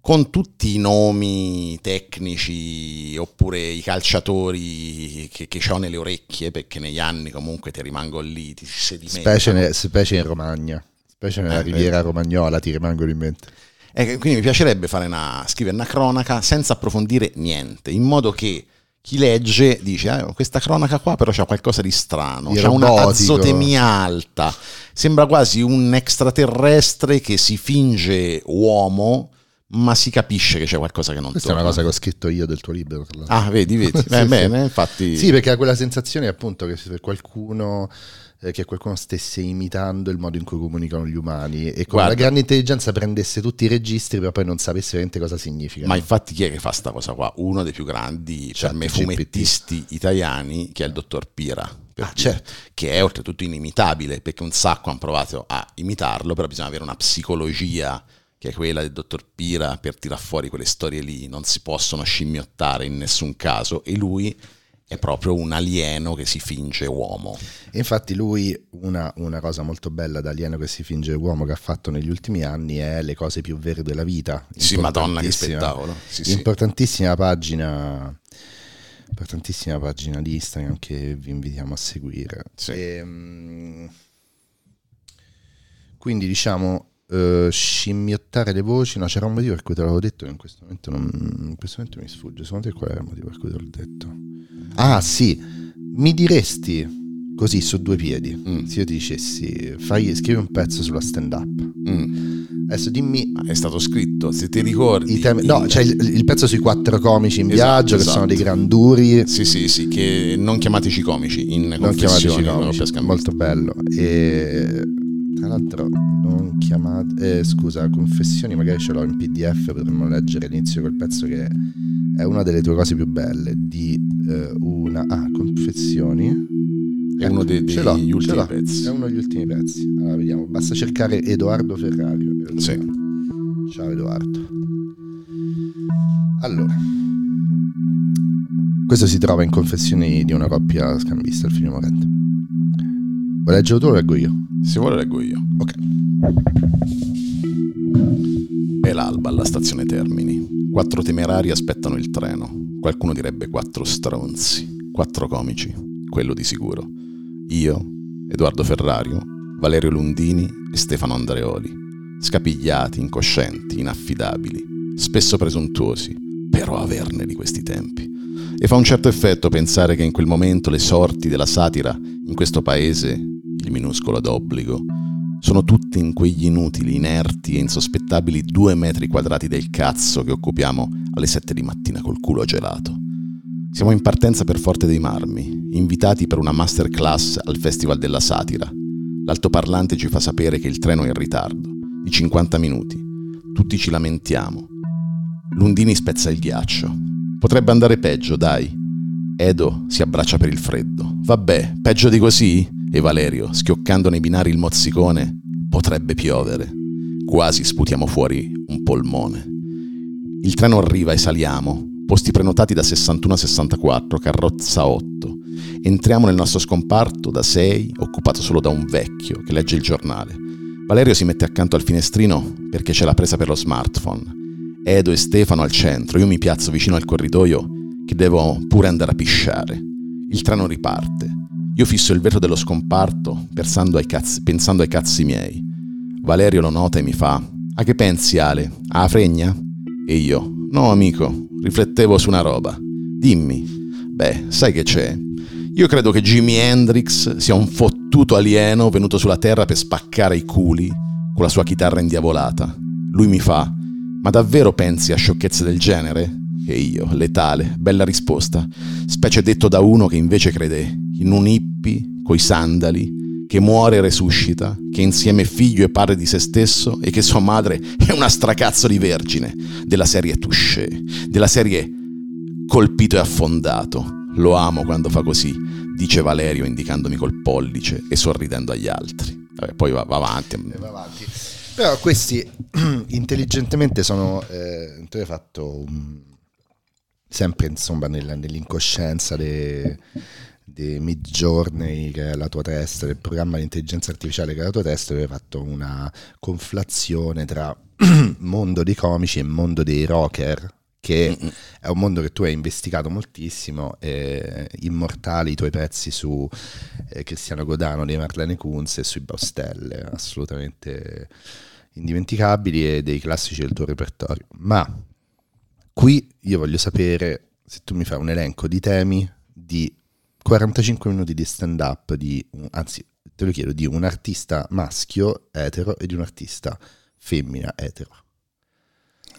con tutti i nomi tecnici oppure i calciatori che, che ho nelle orecchie, perché negli anni comunque ti rimango lì, ti sedimentano. Specie, specie in Romagna, specie nella eh, riviera romagnola ti rimangono in mente. E quindi mi piacerebbe una, scrivere una cronaca senza approfondire niente, in modo che chi legge dice ah, questa cronaca qua però c'ha qualcosa di strano, c'ha una azotemia alta, sembra quasi un extraterrestre che si finge uomo ma si capisce che c'è qualcosa che non Questa torna. è una cosa che ho scritto io del tuo libro. Ah, vedi, vedi. Beh, sì, bene, sì. infatti... Sì, perché ha quella sensazione appunto che se qualcuno eh, che qualcuno stesse imitando il modo in cui comunicano gli umani e con Guarda, la grande intelligenza prendesse tutti i registri però poi non sapesse veramente cosa significa. Ma infatti chi è che fa sta cosa qua? Uno dei più grandi certo, per me fumettisti GPT. italiani che è il dottor Pira. Ah, certo. Che è oltretutto inimitabile perché un sacco hanno provato a imitarlo, però bisogna avere una psicologia che è quella del dottor Pira per tirar fuori quelle storie lì, non si possono scimmiottare in nessun caso e lui è proprio un alieno che si finge uomo. Infatti lui, una, una, cosa molto bella da alieno che si finge uomo che ha fatto negli ultimi anni è le cose più vere della vita. Sì, madonna che spettacolo. Sì, importantissima sì. pagina importantissima pagina di Instagram che vi invitiamo a seguire. Sì. E, ehm, quindi diciamo uh, scimmiottare le voci, no c'era un motivo per cui te l'avevo detto che in questo momento, non, in questo momento mi sfugge, secondo te qual era il motivo per cui te l'ho detto? Ah sì, mi diresti così su due piedi, mm. se io ti dicessi fai, scrivi un pezzo sulla stand up. Mm. Adesso dimmi. È stato scritto, se ti ricordi. Temi, no, c'è il, il, pezzo sui quattro comici in esatto, viaggio, esatto. che sono dei granduri. Sì, sì, sì, che non chiamateci comici in non chiamateci comici. Molto bello. E tra l'altro, non chiamate. Eh, scusa, confessioni, magari ce l'ho in PDF, potremmo leggere l'inizio quel pezzo che è una delle tue cose più belle. Di eh, una. Ah, confessioni. È ecco, uno dei, degli ultimi pezzi. È uno degli ultimi pezzi. Allora, vediamo. Basta cercare Edoardo Ferrario. Sì. Ciao Edoardo. Allora. Questo si trova in Confessioni di una coppia scambista, il film morente. Vuoi leggere tu o leggo io? Se vuole leggo io. Ok. È l'alba alla stazione Termini. Quattro temerari aspettano il treno. Qualcuno direbbe quattro stronzi. Quattro comici. Quello di sicuro. Io, Edoardo Ferrario, Valerio Lundini e Stefano Andreoli. Scapigliati, incoscienti, inaffidabili. Spesso presuntuosi. Però averne di questi tempi. E fa un certo effetto pensare che in quel momento le sorti della satira in questo paese il minuscolo d'obbligo, sono tutti in quegli inutili, inerti e insospettabili due metri quadrati del cazzo che occupiamo alle sette di mattina col culo gelato. Siamo in partenza per Forte dei Marmi, invitati per una masterclass al Festival della Satira. L'altoparlante ci fa sapere che il treno è in ritardo, di 50 minuti. Tutti ci lamentiamo. Lundini spezza il ghiaccio. Potrebbe andare peggio, dai. Edo si abbraccia per il freddo. Vabbè, peggio di così? E Valerio, schioccando nei binari il mozzicone, potrebbe piovere. Quasi sputiamo fuori un polmone. Il treno arriva e saliamo, posti prenotati da 61 a 64, carrozza 8. Entriamo nel nostro scomparto da 6, occupato solo da un vecchio che legge il giornale. Valerio si mette accanto al finestrino perché c'è la presa per lo smartphone. Edo e Stefano al centro, io mi piazzo vicino al corridoio che devo pure andare a pisciare. Il treno riparte. Io fisso il vetro dello scomparto pensando ai, cazzi, pensando ai cazzi miei. Valerio lo nota e mi fa: A che pensi, Ale? A fregna? E io: No, amico, riflettevo su una roba. Dimmi. Beh, sai che c'è? Io credo che Jimi Hendrix sia un fottuto alieno venuto sulla Terra per spaccare i culi con la sua chitarra indiavolata. Lui mi fa: Ma davvero pensi a sciocchezze del genere? E io, letale, bella risposta, specie detto da uno che invece crede in un hippie coi sandali, che muore e resuscita, che insieme figlio e padre di se stesso e che sua madre è una stracazzo di vergine, della serie touché, della serie colpito e affondato. Lo amo quando fa così, dice Valerio indicandomi col pollice e sorridendo agli altri. Vabbè, poi va, va, avanti. va, avanti. Però questi intelligentemente sono... Eh, fatto sempre insomma nella, nell'incoscienza dei di Midjourney che è la tua testa, del programma di intelligenza artificiale che è la tua testa, avevi fatto una conflazione tra mondo dei comici e mondo dei rocker, che Mm-mm. è un mondo che tu hai investigato moltissimo, eh, immortali i tuoi pezzi su eh, Cristiano Godano dei Marlene Kunz e sui Baustelle, assolutamente indimenticabili e dei classici del tuo repertorio. Ma qui io voglio sapere se tu mi fai un elenco di temi di 45 minuti di stand up di, anzi te lo chiedo, di un artista maschio etero e di un artista femmina etero.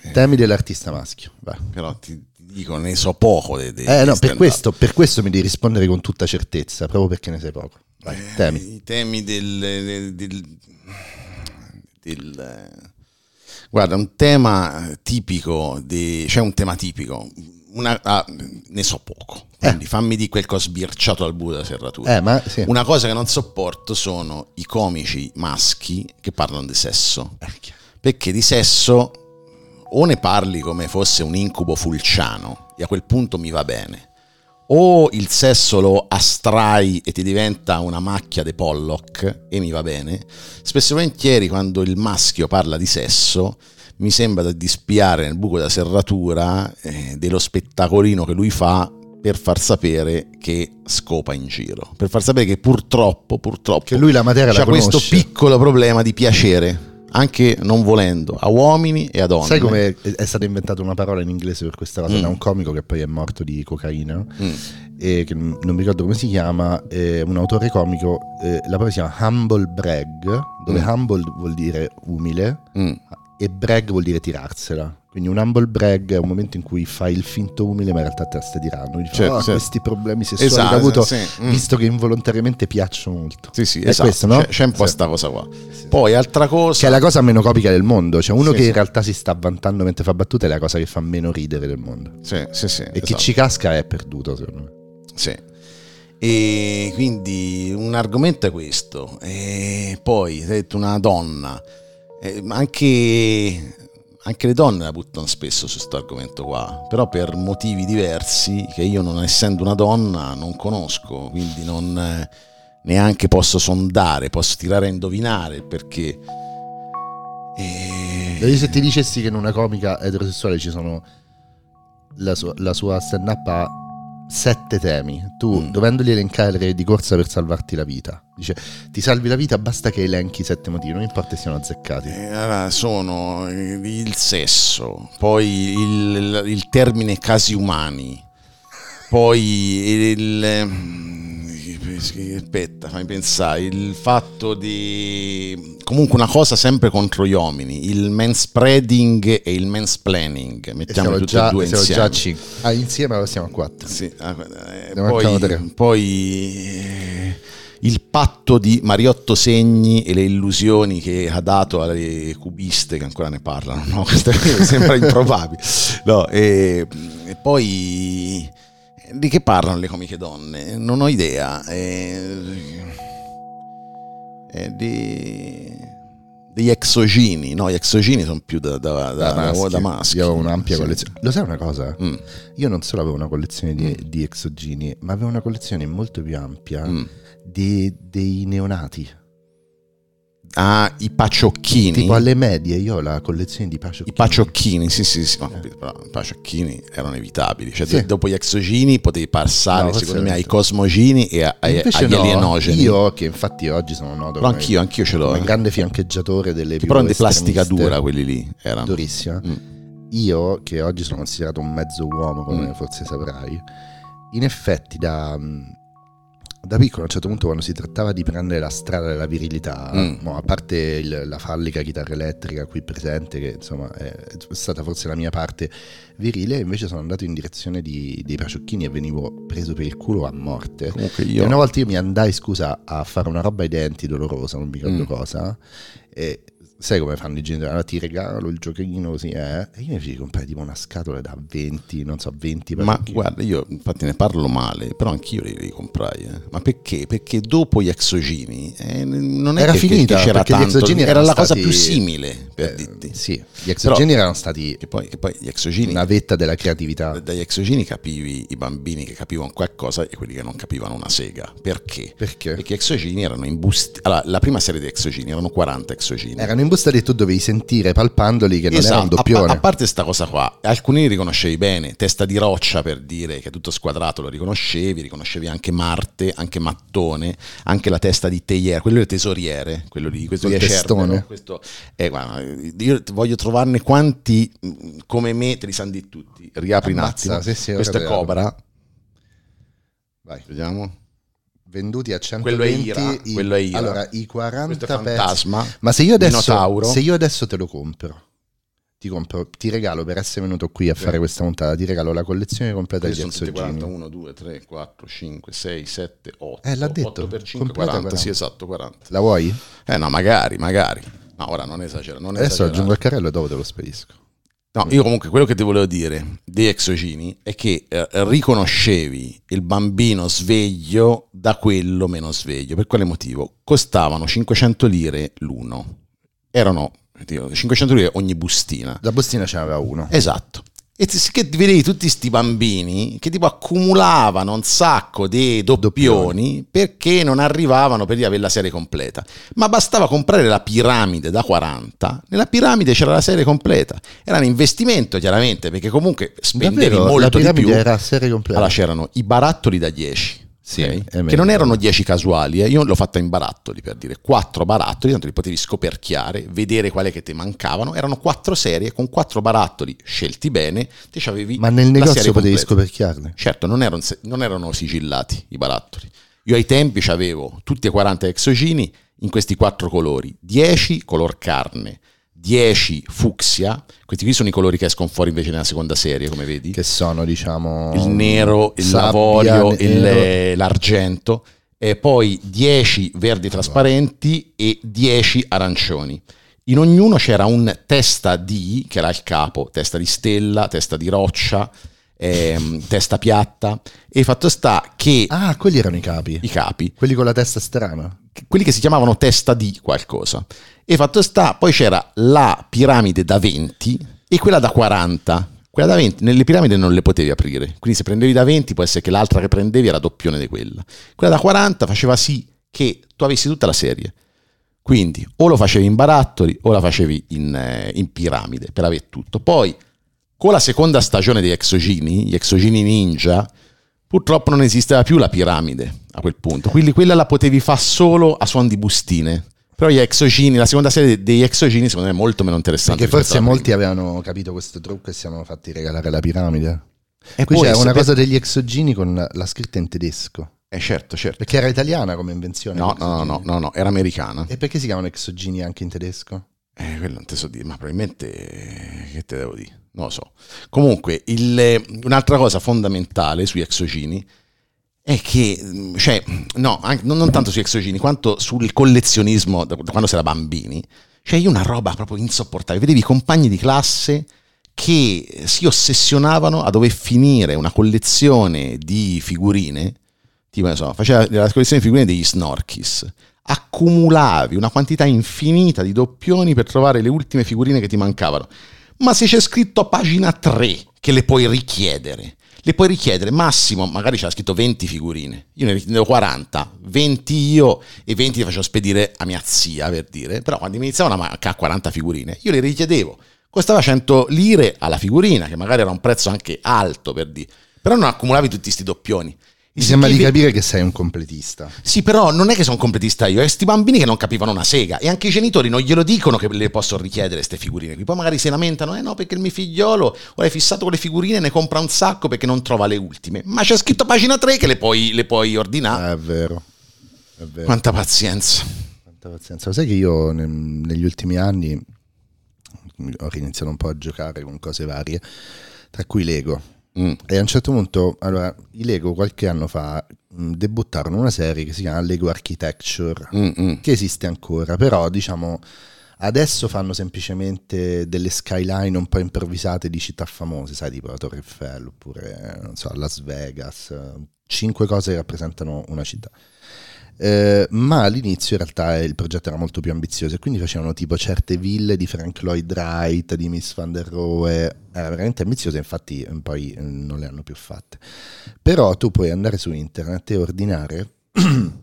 Eh. Temi dell'artista maschio, vai. Però ti, dico, ne so poco. De, de, eh no, per questo, per questo, mi devi rispondere con tutta certezza, proprio perché ne sai poco. Vai, eh, temi. I temi del, del, del, del Guarda, un tema tipico, di, cioè un tema tipico, una, ah, ne so poco, quindi eh. fammi di quel che ho sbirciato al buio della serratura. Eh, ma, sì. Una cosa che non sopporto sono i comici maschi che parlano di sesso, eh, perché di sesso o ne parli come fosse un incubo fulciano e a quel punto mi va bene, o il sesso lo astrai e ti diventa una macchia de Pollock e mi va bene. Spesso e volentieri quando il maschio parla di sesso mi sembra di spiare nel buco della serratura eh, dello spettacolino che lui fa per far sapere che scopa in giro, per far sapere che purtroppo, purtroppo che lui la materia ha questo piccolo problema di piacere anche non volendo, a uomini e a donne. Sai come è stata inventata una parola in inglese per questa cosa mm. da un comico che poi è morto di cocaina mm. e che non mi ricordo come si chiama, è un autore comico, eh, la parola si chiama Humble Brag, dove mm. humble vuol dire umile mm e brag vuol dire tirarsela. Quindi un humble brag è un momento in cui fai il finto umile, ma in realtà te la stai tirando. Quindi certo, oh, certo. questi problemi sessuali esatto, che ho avuto, sì. mm. visto che involontariamente piacciono molto. Sì, sì, è esatto. questo, no? C'è, c'è un po' questa cosa qua. Sì. Poi, altra cosa. Che è la cosa meno copica del mondo. Cioè, uno sì, che in realtà si sta vantando mentre fa battute è la cosa che fa meno ridere del mondo. Sì, sì, sì. E chi ci casca è perduto, secondo me. Sì. E quindi un argomento è questo. E poi, hai detto una donna eh, anche, anche, le donne la buttano spesso su questo argomento qua, però per motivi diversi che io non essendo una donna non conosco, quindi non eh, neanche posso sondare, posso tirare a indovinare perché... E... Eh, se ti dicessi che in una comica eterosessuale ci sono la sua, la sua stand-up ha sette temi, tu mm. dovendoli elencare di corsa per salvarti la vita, dice ti salvi la vita basta che elenchi sette motivi, non importa se siano azzeccati. Eh, allora, sono il sesso, poi il, il termine casi umani, poi il aspetta, fammi pensare, il fatto di comunque una cosa sempre contro gli uomini, il manspreading e il mansplaining, mettiamo tutti e due insieme. Già a 5. Ah, insieme lo siamo a 4. Sì, ah, eh, poi, poi eh, il patto di Mariotto Segni e le illusioni che ha dato alle cubiste che ancora ne parlano, no? sembra improbabile. No, e, e poi di che parlano le comiche donne? Non ho idea. Eh, eh, di, degli exogini, no? Gli exogini sono più da, da, da, da maschi. Da maschi. Io avevo un'ampia sì. collezione. Lo sai una cosa? Mm. Io non solo avevo una collezione di, mm. di, exogini, ma avevo una collezione molto più ampia mm. di, dei neonati Ah, i paciocchini. Tipo alle medie, io ho la collezione di paciocchini. I paciocchini, sì, sì, sì. No, però i paciocchini erano evitabili. Cioè, Sì. dopo gli exogini potevi passare, No, secondo me, ai veramente. cosmogini e a- ai- agli no, alienogeni. Io, che infatti oggi sono noto Però anch'io, anch'io ce l'ho. come eh. grande fiancheggiatore delle più Però di plastica dura quelli lì erano. durissima. Mm. Io, che oggi sono considerato un mezzo uomo, come Mm. forse saprai, in effetti da, da piccolo a un certo punto quando si trattava di prendere la strada della virilità, Mm. mo, a parte il- la fallica chitarra elettrica qui presente, che insomma è, è stata forse la mia parte virile, invece sono andato in direzione di- dei paciocchini e venivo preso per il culo a morte. Comunque E io... una volta io mi andai, scusa, a fare una roba ai denti dolorosa, non mi ricordo Mm. cosa. E sai come fanno i genitori? Allora ti regalo il giochino così, eh? E io mi feci comprare tipo una scatola da 20, non so, 20 Ma parecchi. guarda, io infatti ne parlo male, però anch'io li, li comprai. eh. Ma perché? Perché dopo gli exogini eh, non Era che, finita, che c'era perché gli tanto, era la cosa stati- più simile, per Eh, dirti. sì, gli exogeni erano stati Che poi, che poi gli exogini, una vetta della creatività. dagli exogini capivi i bambini che capivano qualcosa e quelli che non capivano una sega. Perché? Perché? Perché exogini erano in busti. Allora, la prima serie di exogini erano 40 exogini. Erano imbustati e tu dovevi sentire palpandoli che non era un Esatto, a, doppione. pa- a parte sta cosa qua, alcuni li riconoscevi bene, testa di roccia per dire che è tutto squadrato lo riconoscevi, riconoscevi anche Marte, anche Mattone, anche la testa di Teier, quello è tesoriere, quello lì, questo Cerbero, questo eh, guarda, io voglio trovarne quanti mh, come me te li sanno di tutti. Riapri Ammazza, un attimo. sì, sì, questo è. Cobra, Vai. vediamo. Venduti a 120 Quello è Ira, i- quello è Ira. Allora, i 40 Questo è pezzi Fantasma. Ma se io, adesso, se io adesso te lo compro, ti compro, ti regalo per essere venuto qui a fare questa puntata, ti regalo la collezione completa Questi di 40, exogeni. 1, 2, 3, 4, 5, 6, 7, 8. Eh, l'ha detto, 8 per 5, completa 40. 40. Sì, esatto, 40. La vuoi? Eh no, magari, magari. Ma ora non esagera. Non Adesso esagerare. aggiungo il carrello e dopo te lo spedisco. No, io comunque quello che ti volevo dire dei exogini è che eh, riconoscevi il bambino sveglio da quello meno sveglio. Per quale motivo? Costavano 500 lire l'uno. Erano tipo, 500 lire ogni bustina. La bustina ce n'aveva uno. Esatto. E che vedevi tutti questi bambini che tipo accumulavano un sacco di doppioni perché non arrivavano per avere la serie completa. Ma bastava comprare la piramide da 40, nella piramide c'era la serie completa. Era un investimento chiaramente perché comunque spendevi Davvero, la molto di piramide più. era serie completa. Allora c'erano i barattoli da 10. Sì, è che non erano 10 casuali, eh. io l'ho fatta in barattoli per dire 4 barattoli, tanto li potevi scoperchiare, vedere quale che ti mancavano. Erano 4 serie con 4 barattoli scelti bene, te c'avevi Ma nel negozio potevi completa. scoperchiarle. Certo, non erano, non erano sigillati i barattoli. Io ai tempi avevo tutti e 40 exogini in questi quattro colori: 10 color carne, 10 fucsia. Questi qui sono i colori che escono fuori invece nella seconda serie, come vedi Che sono, diciamo... il nero, il sabbia, lavorio, il- l'argento, e poi 10 verdi trasparenti e 10 arancioni. In ognuno c'era un testa di, che era il capo, testa di stella, testa di roccia, ehm, testa piatta, e fatto sta che Ah, quelli erano i capi. i capi, Quelli con la testa strana. quelli che si chiamavano testa di qualcosa, e fatto sta, poi c'era la piramide da 20 e quella da 40. Quella da 20 nelle piramidi non le potevi aprire, quindi se prendevi da 20 può essere che l'altra che prendevi era doppione di quella. Quella da 40 faceva sì che tu avessi tutta la serie. Quindi o lo facevi in barattoli o la facevi in, eh, in piramide per avere tutto. Poi con la seconda stagione degli exogini, gli exogini ninja, purtroppo non esisteva più la piramide a quel punto. Quindi quella la potevi fare solo a suon di bustine. Però gli exogini, la seconda serie degli exogini secondo me è molto meno interessante. Perché forse molti avevano capito questo trucco e si erano fatti regalare la piramide. E Qui poi c'è una cosa degli exogini con la scritta in tedesco. Eh certo, certo. Perché era italiana come invenzione. No, no, no, no, era americana. E perché si chiamano exogini anche in tedesco? Eh, quello non te so dire, ma probabilmente che te devo dire? Non lo so. Comunque, il- eh, un'altra cosa fondamentale sugli exogini è che, cioè, no, anche- non, non tanto sugli exogini, quanto sul collezionismo da, quando si era bambini. Cioè, io una roba proprio insopportabile. Vedevi i compagni di classe che si ossessionavano a dover finire una collezione di figurine, tipo, so, faceva la collezione di figurine degli Snorkis, accumulavi una quantità infinita di doppioni per trovare le ultime figurine che ti mancavano. Ma se c'è scritto pagina 3 che le puoi richiedere, le puoi richiedere massimo, magari c'era scritto 20 figurine, io ne richiedevo 40, 20 io e 20 le facevo spedire a mia zia per dire, però quando mi iniziavano a mancare 40 figurine, io le richiedevo, costava 100 lire alla figurina, che magari era un prezzo anche alto per dire, però non accumulavi tutti questi doppioni. Mi sembra di capire che sei un completista. Sì, però non è che sono un completista io, è questi bambini che non capivano una sega e anche i genitori non glielo dicono che le posso richiedere queste figurine. Poi magari si lamentano, eh no, perché il mio figliolo ora è fissato con le figurine e ne compra un sacco perché non trova le ultime. Ma c'è scritto pagina 3 che le puoi, le puoi ordinare. È vero. È vero. Quanta pazienza. Quanta pazienza. Sai che io nel, negli ultimi anni ho iniziato un po' a giocare con cose varie, tra cui Lego Mm. E a un certo punto, allora, i Lego qualche anno fa mh, mm, debuttarono una serie che si chiama Lego Architecture, Mm-mm. che esiste ancora, però diciamo adesso fanno semplicemente delle skyline un po' improvvisate di città famose, sai, tipo la Torre Eiffel oppure, non so, Las Vegas, cinque cose che rappresentano una città. Eh, ma all'inizio in realtà il progetto era molto più ambizioso e quindi facevano tipo certe ville di Frank Lloyd Wright, di Miss Van der Rohe, era veramente ambizioso infatti eh, poi eh, non le hanno più fatte. Però tu puoi andare su internet e ordinare,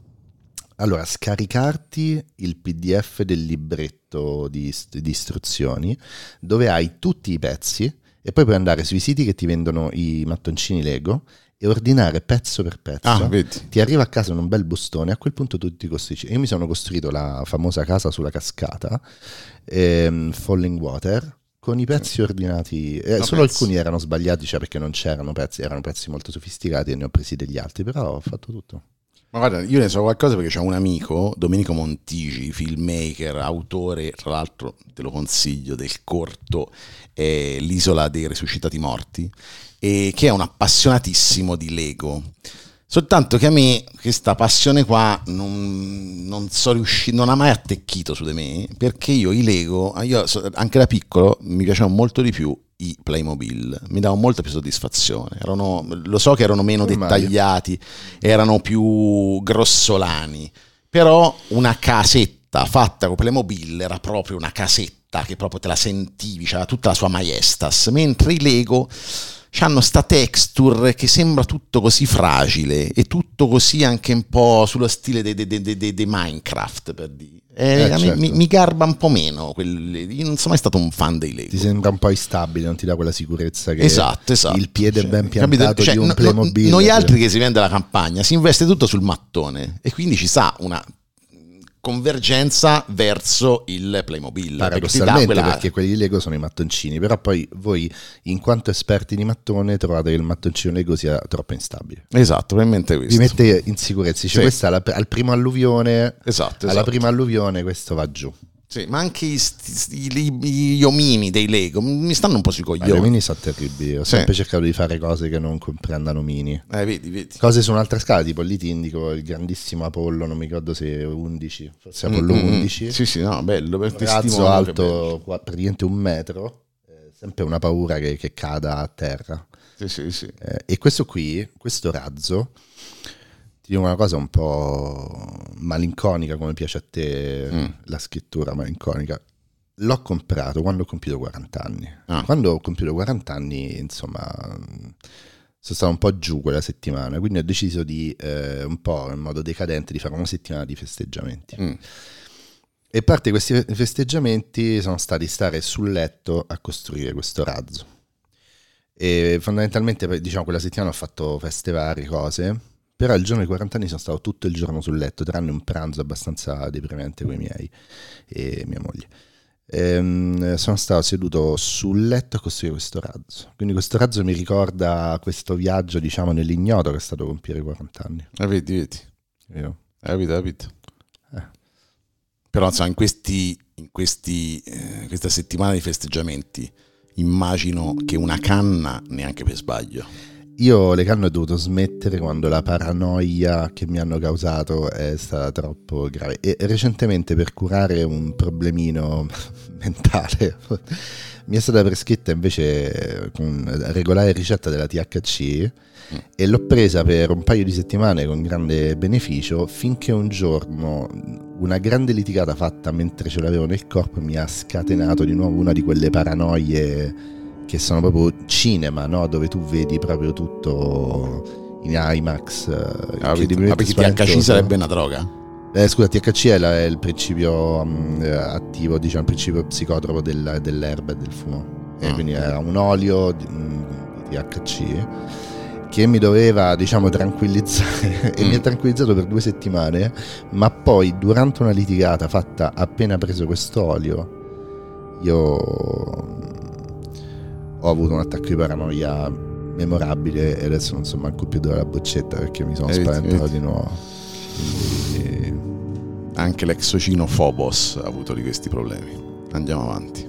allora scaricarti il pdf del libretto di, di istruzioni dove hai tutti i pezzi e poi puoi andare sui siti che ti vendono i mattoncini Lego e ordinare pezzo per pezzo. Ah, ti arriva a casa in un bel bustone, a quel punto tu ti costruisci. Io mi sono costruito la famosa casa sulla cascata, ehm, Falling Water, con i pezzi ordinati. Eh, solo pezzi. alcuni erano sbagliati, cioè perché non c'erano pezzi, erano pezzi molto sofisticati e ne ho presi degli altri, però ho fatto tutto. Ma guarda, io ne so qualcosa perché c'è un amico, Domenico Montigi, filmmaker, autore, tra l'altro te lo consiglio, del corto eh, L'isola dei resuscitati morti, e che è un appassionatissimo di Lego. Soltanto che a me questa passione qua non, non, so riuscito, non ha mai attecchito su di me, perché io i Lego, io anche da piccolo mi piacevano molto di più i Playmobil, mi davano molta più soddisfazione. Erano, lo so che erano meno dettagliati, erano più grossolani, però una casetta fatta con Playmobil era proprio una casetta che proprio te la sentivi, c'era tutta la sua maestas, mentre i Lego hanno sta texture che sembra tutto così fragile e tutto così anche un po' sullo stile di Minecraft per dire. Eh, eh, certo. mi, mi, garba un po' meno. Quel, io non sono mai stato un fan dei Lego. Ti sembra un po' instabile, non ti dà quella sicurezza che esatto, esatto. il piede cioè, ben piantato cioè, di un no, Playmobil. Noi altri che si vende la campagna si investe tutto sul mattone e quindi ci sa una convergenza verso il Playmobil. Paradossalmente, perché, perché quelli di Lego sono i mattoncini, però poi voi, in quanto esperti di mattone, trovate che il mattoncino Lego sia troppo instabile. Esatto, probabilmente questo. Vi mette in sicurezza, dice sì. questa alla, al primo alluvione, esatto, alla esatto. prima alluvione questo va giù. Sì, ma anche i, i, gli omini dei Lego mi stanno un po' sui coglioni. Ah, gli omini sono terribili. Ho sì. sempre cercato di fare cose che non comprendano mini. Eh, vedi, vedi. Cose su un'altra scala, tipo lì ti indico il grandissimo Apollo, non mi ricordo se 11, forse Apollo mm-hmm. 11. Sì, sì, no, bello. Per Ragazzo alto, praticamente un metro. Eh, sempre una paura che, che cada a terra. Sì, sì, sì. Eh, e questo qui, questo razzo ti dico una cosa un po' malinconica come piace a te mm. la scrittura malinconica. L'ho comprato quando ho compiuto 40 anni. Ah. Quando ho compiuto 40 anni, insomma, sono stato un po' giù quella settimana, quindi ho deciso di, eh, un po' in modo decadente, di fare una settimana di festeggiamenti. Mm. E parte di questi festeggiamenti sono stati stare sul letto a costruire questo razzo. E fondamentalmente, diciamo, quella settimana ho fatto feste varie, cose però il giorno dei 40 anni sono stato tutto il giorno sul letto, tranne un pranzo abbastanza deprimente con i miei e mia moglie. Ehm, sono stato seduto sul letto a costruire questo razzo. Quindi questo razzo mi ricorda questo viaggio, diciamo, nell'ignoto che è stato compiere 40 anni. Ah, vedi, vedi. Io. Capito, capito. Eh. Però insomma, in, questi, in questi, eh, questa settimana di festeggiamenti immagino che una canna neanche per sbaglio. Io le canne ho dovuto smettere quando la paranoia che mi hanno causato è stata troppo grave. E recentemente per curare un problemino mentale mi è stata prescritta invece con regolare ricetta della THC e l'ho presa per un paio di settimane con grande beneficio finché un giorno una grande litigata fatta mentre ce l'avevo nel corpo mi ha scatenato di nuovo una di quelle paranoie che sono proprio cinema, no? dove tu vedi proprio tutto in IMAX. eh, Ah, perché incredibilmente THC sarebbe una droga? Eh, scusa, THC è, la- è il principio eh, attivo, diciamo, il principio psicotropo del- dell'erba e del fumo. E Ah. quindi era un olio di, mm, di THC che mi doveva, diciamo, tranquillizzare e Mm. mi ha tranquillizzato per due settimane, ma poi durante una litigata fatta appena preso quest'olio, io ho avuto un attacco di paranoia memorabile e adesso non so manco più dove la boccetta perché mi sono Eh, spaventato di nuovo. Quindi, Anche l'exocino Phobos ha avuto di questi problemi. Andiamo avanti.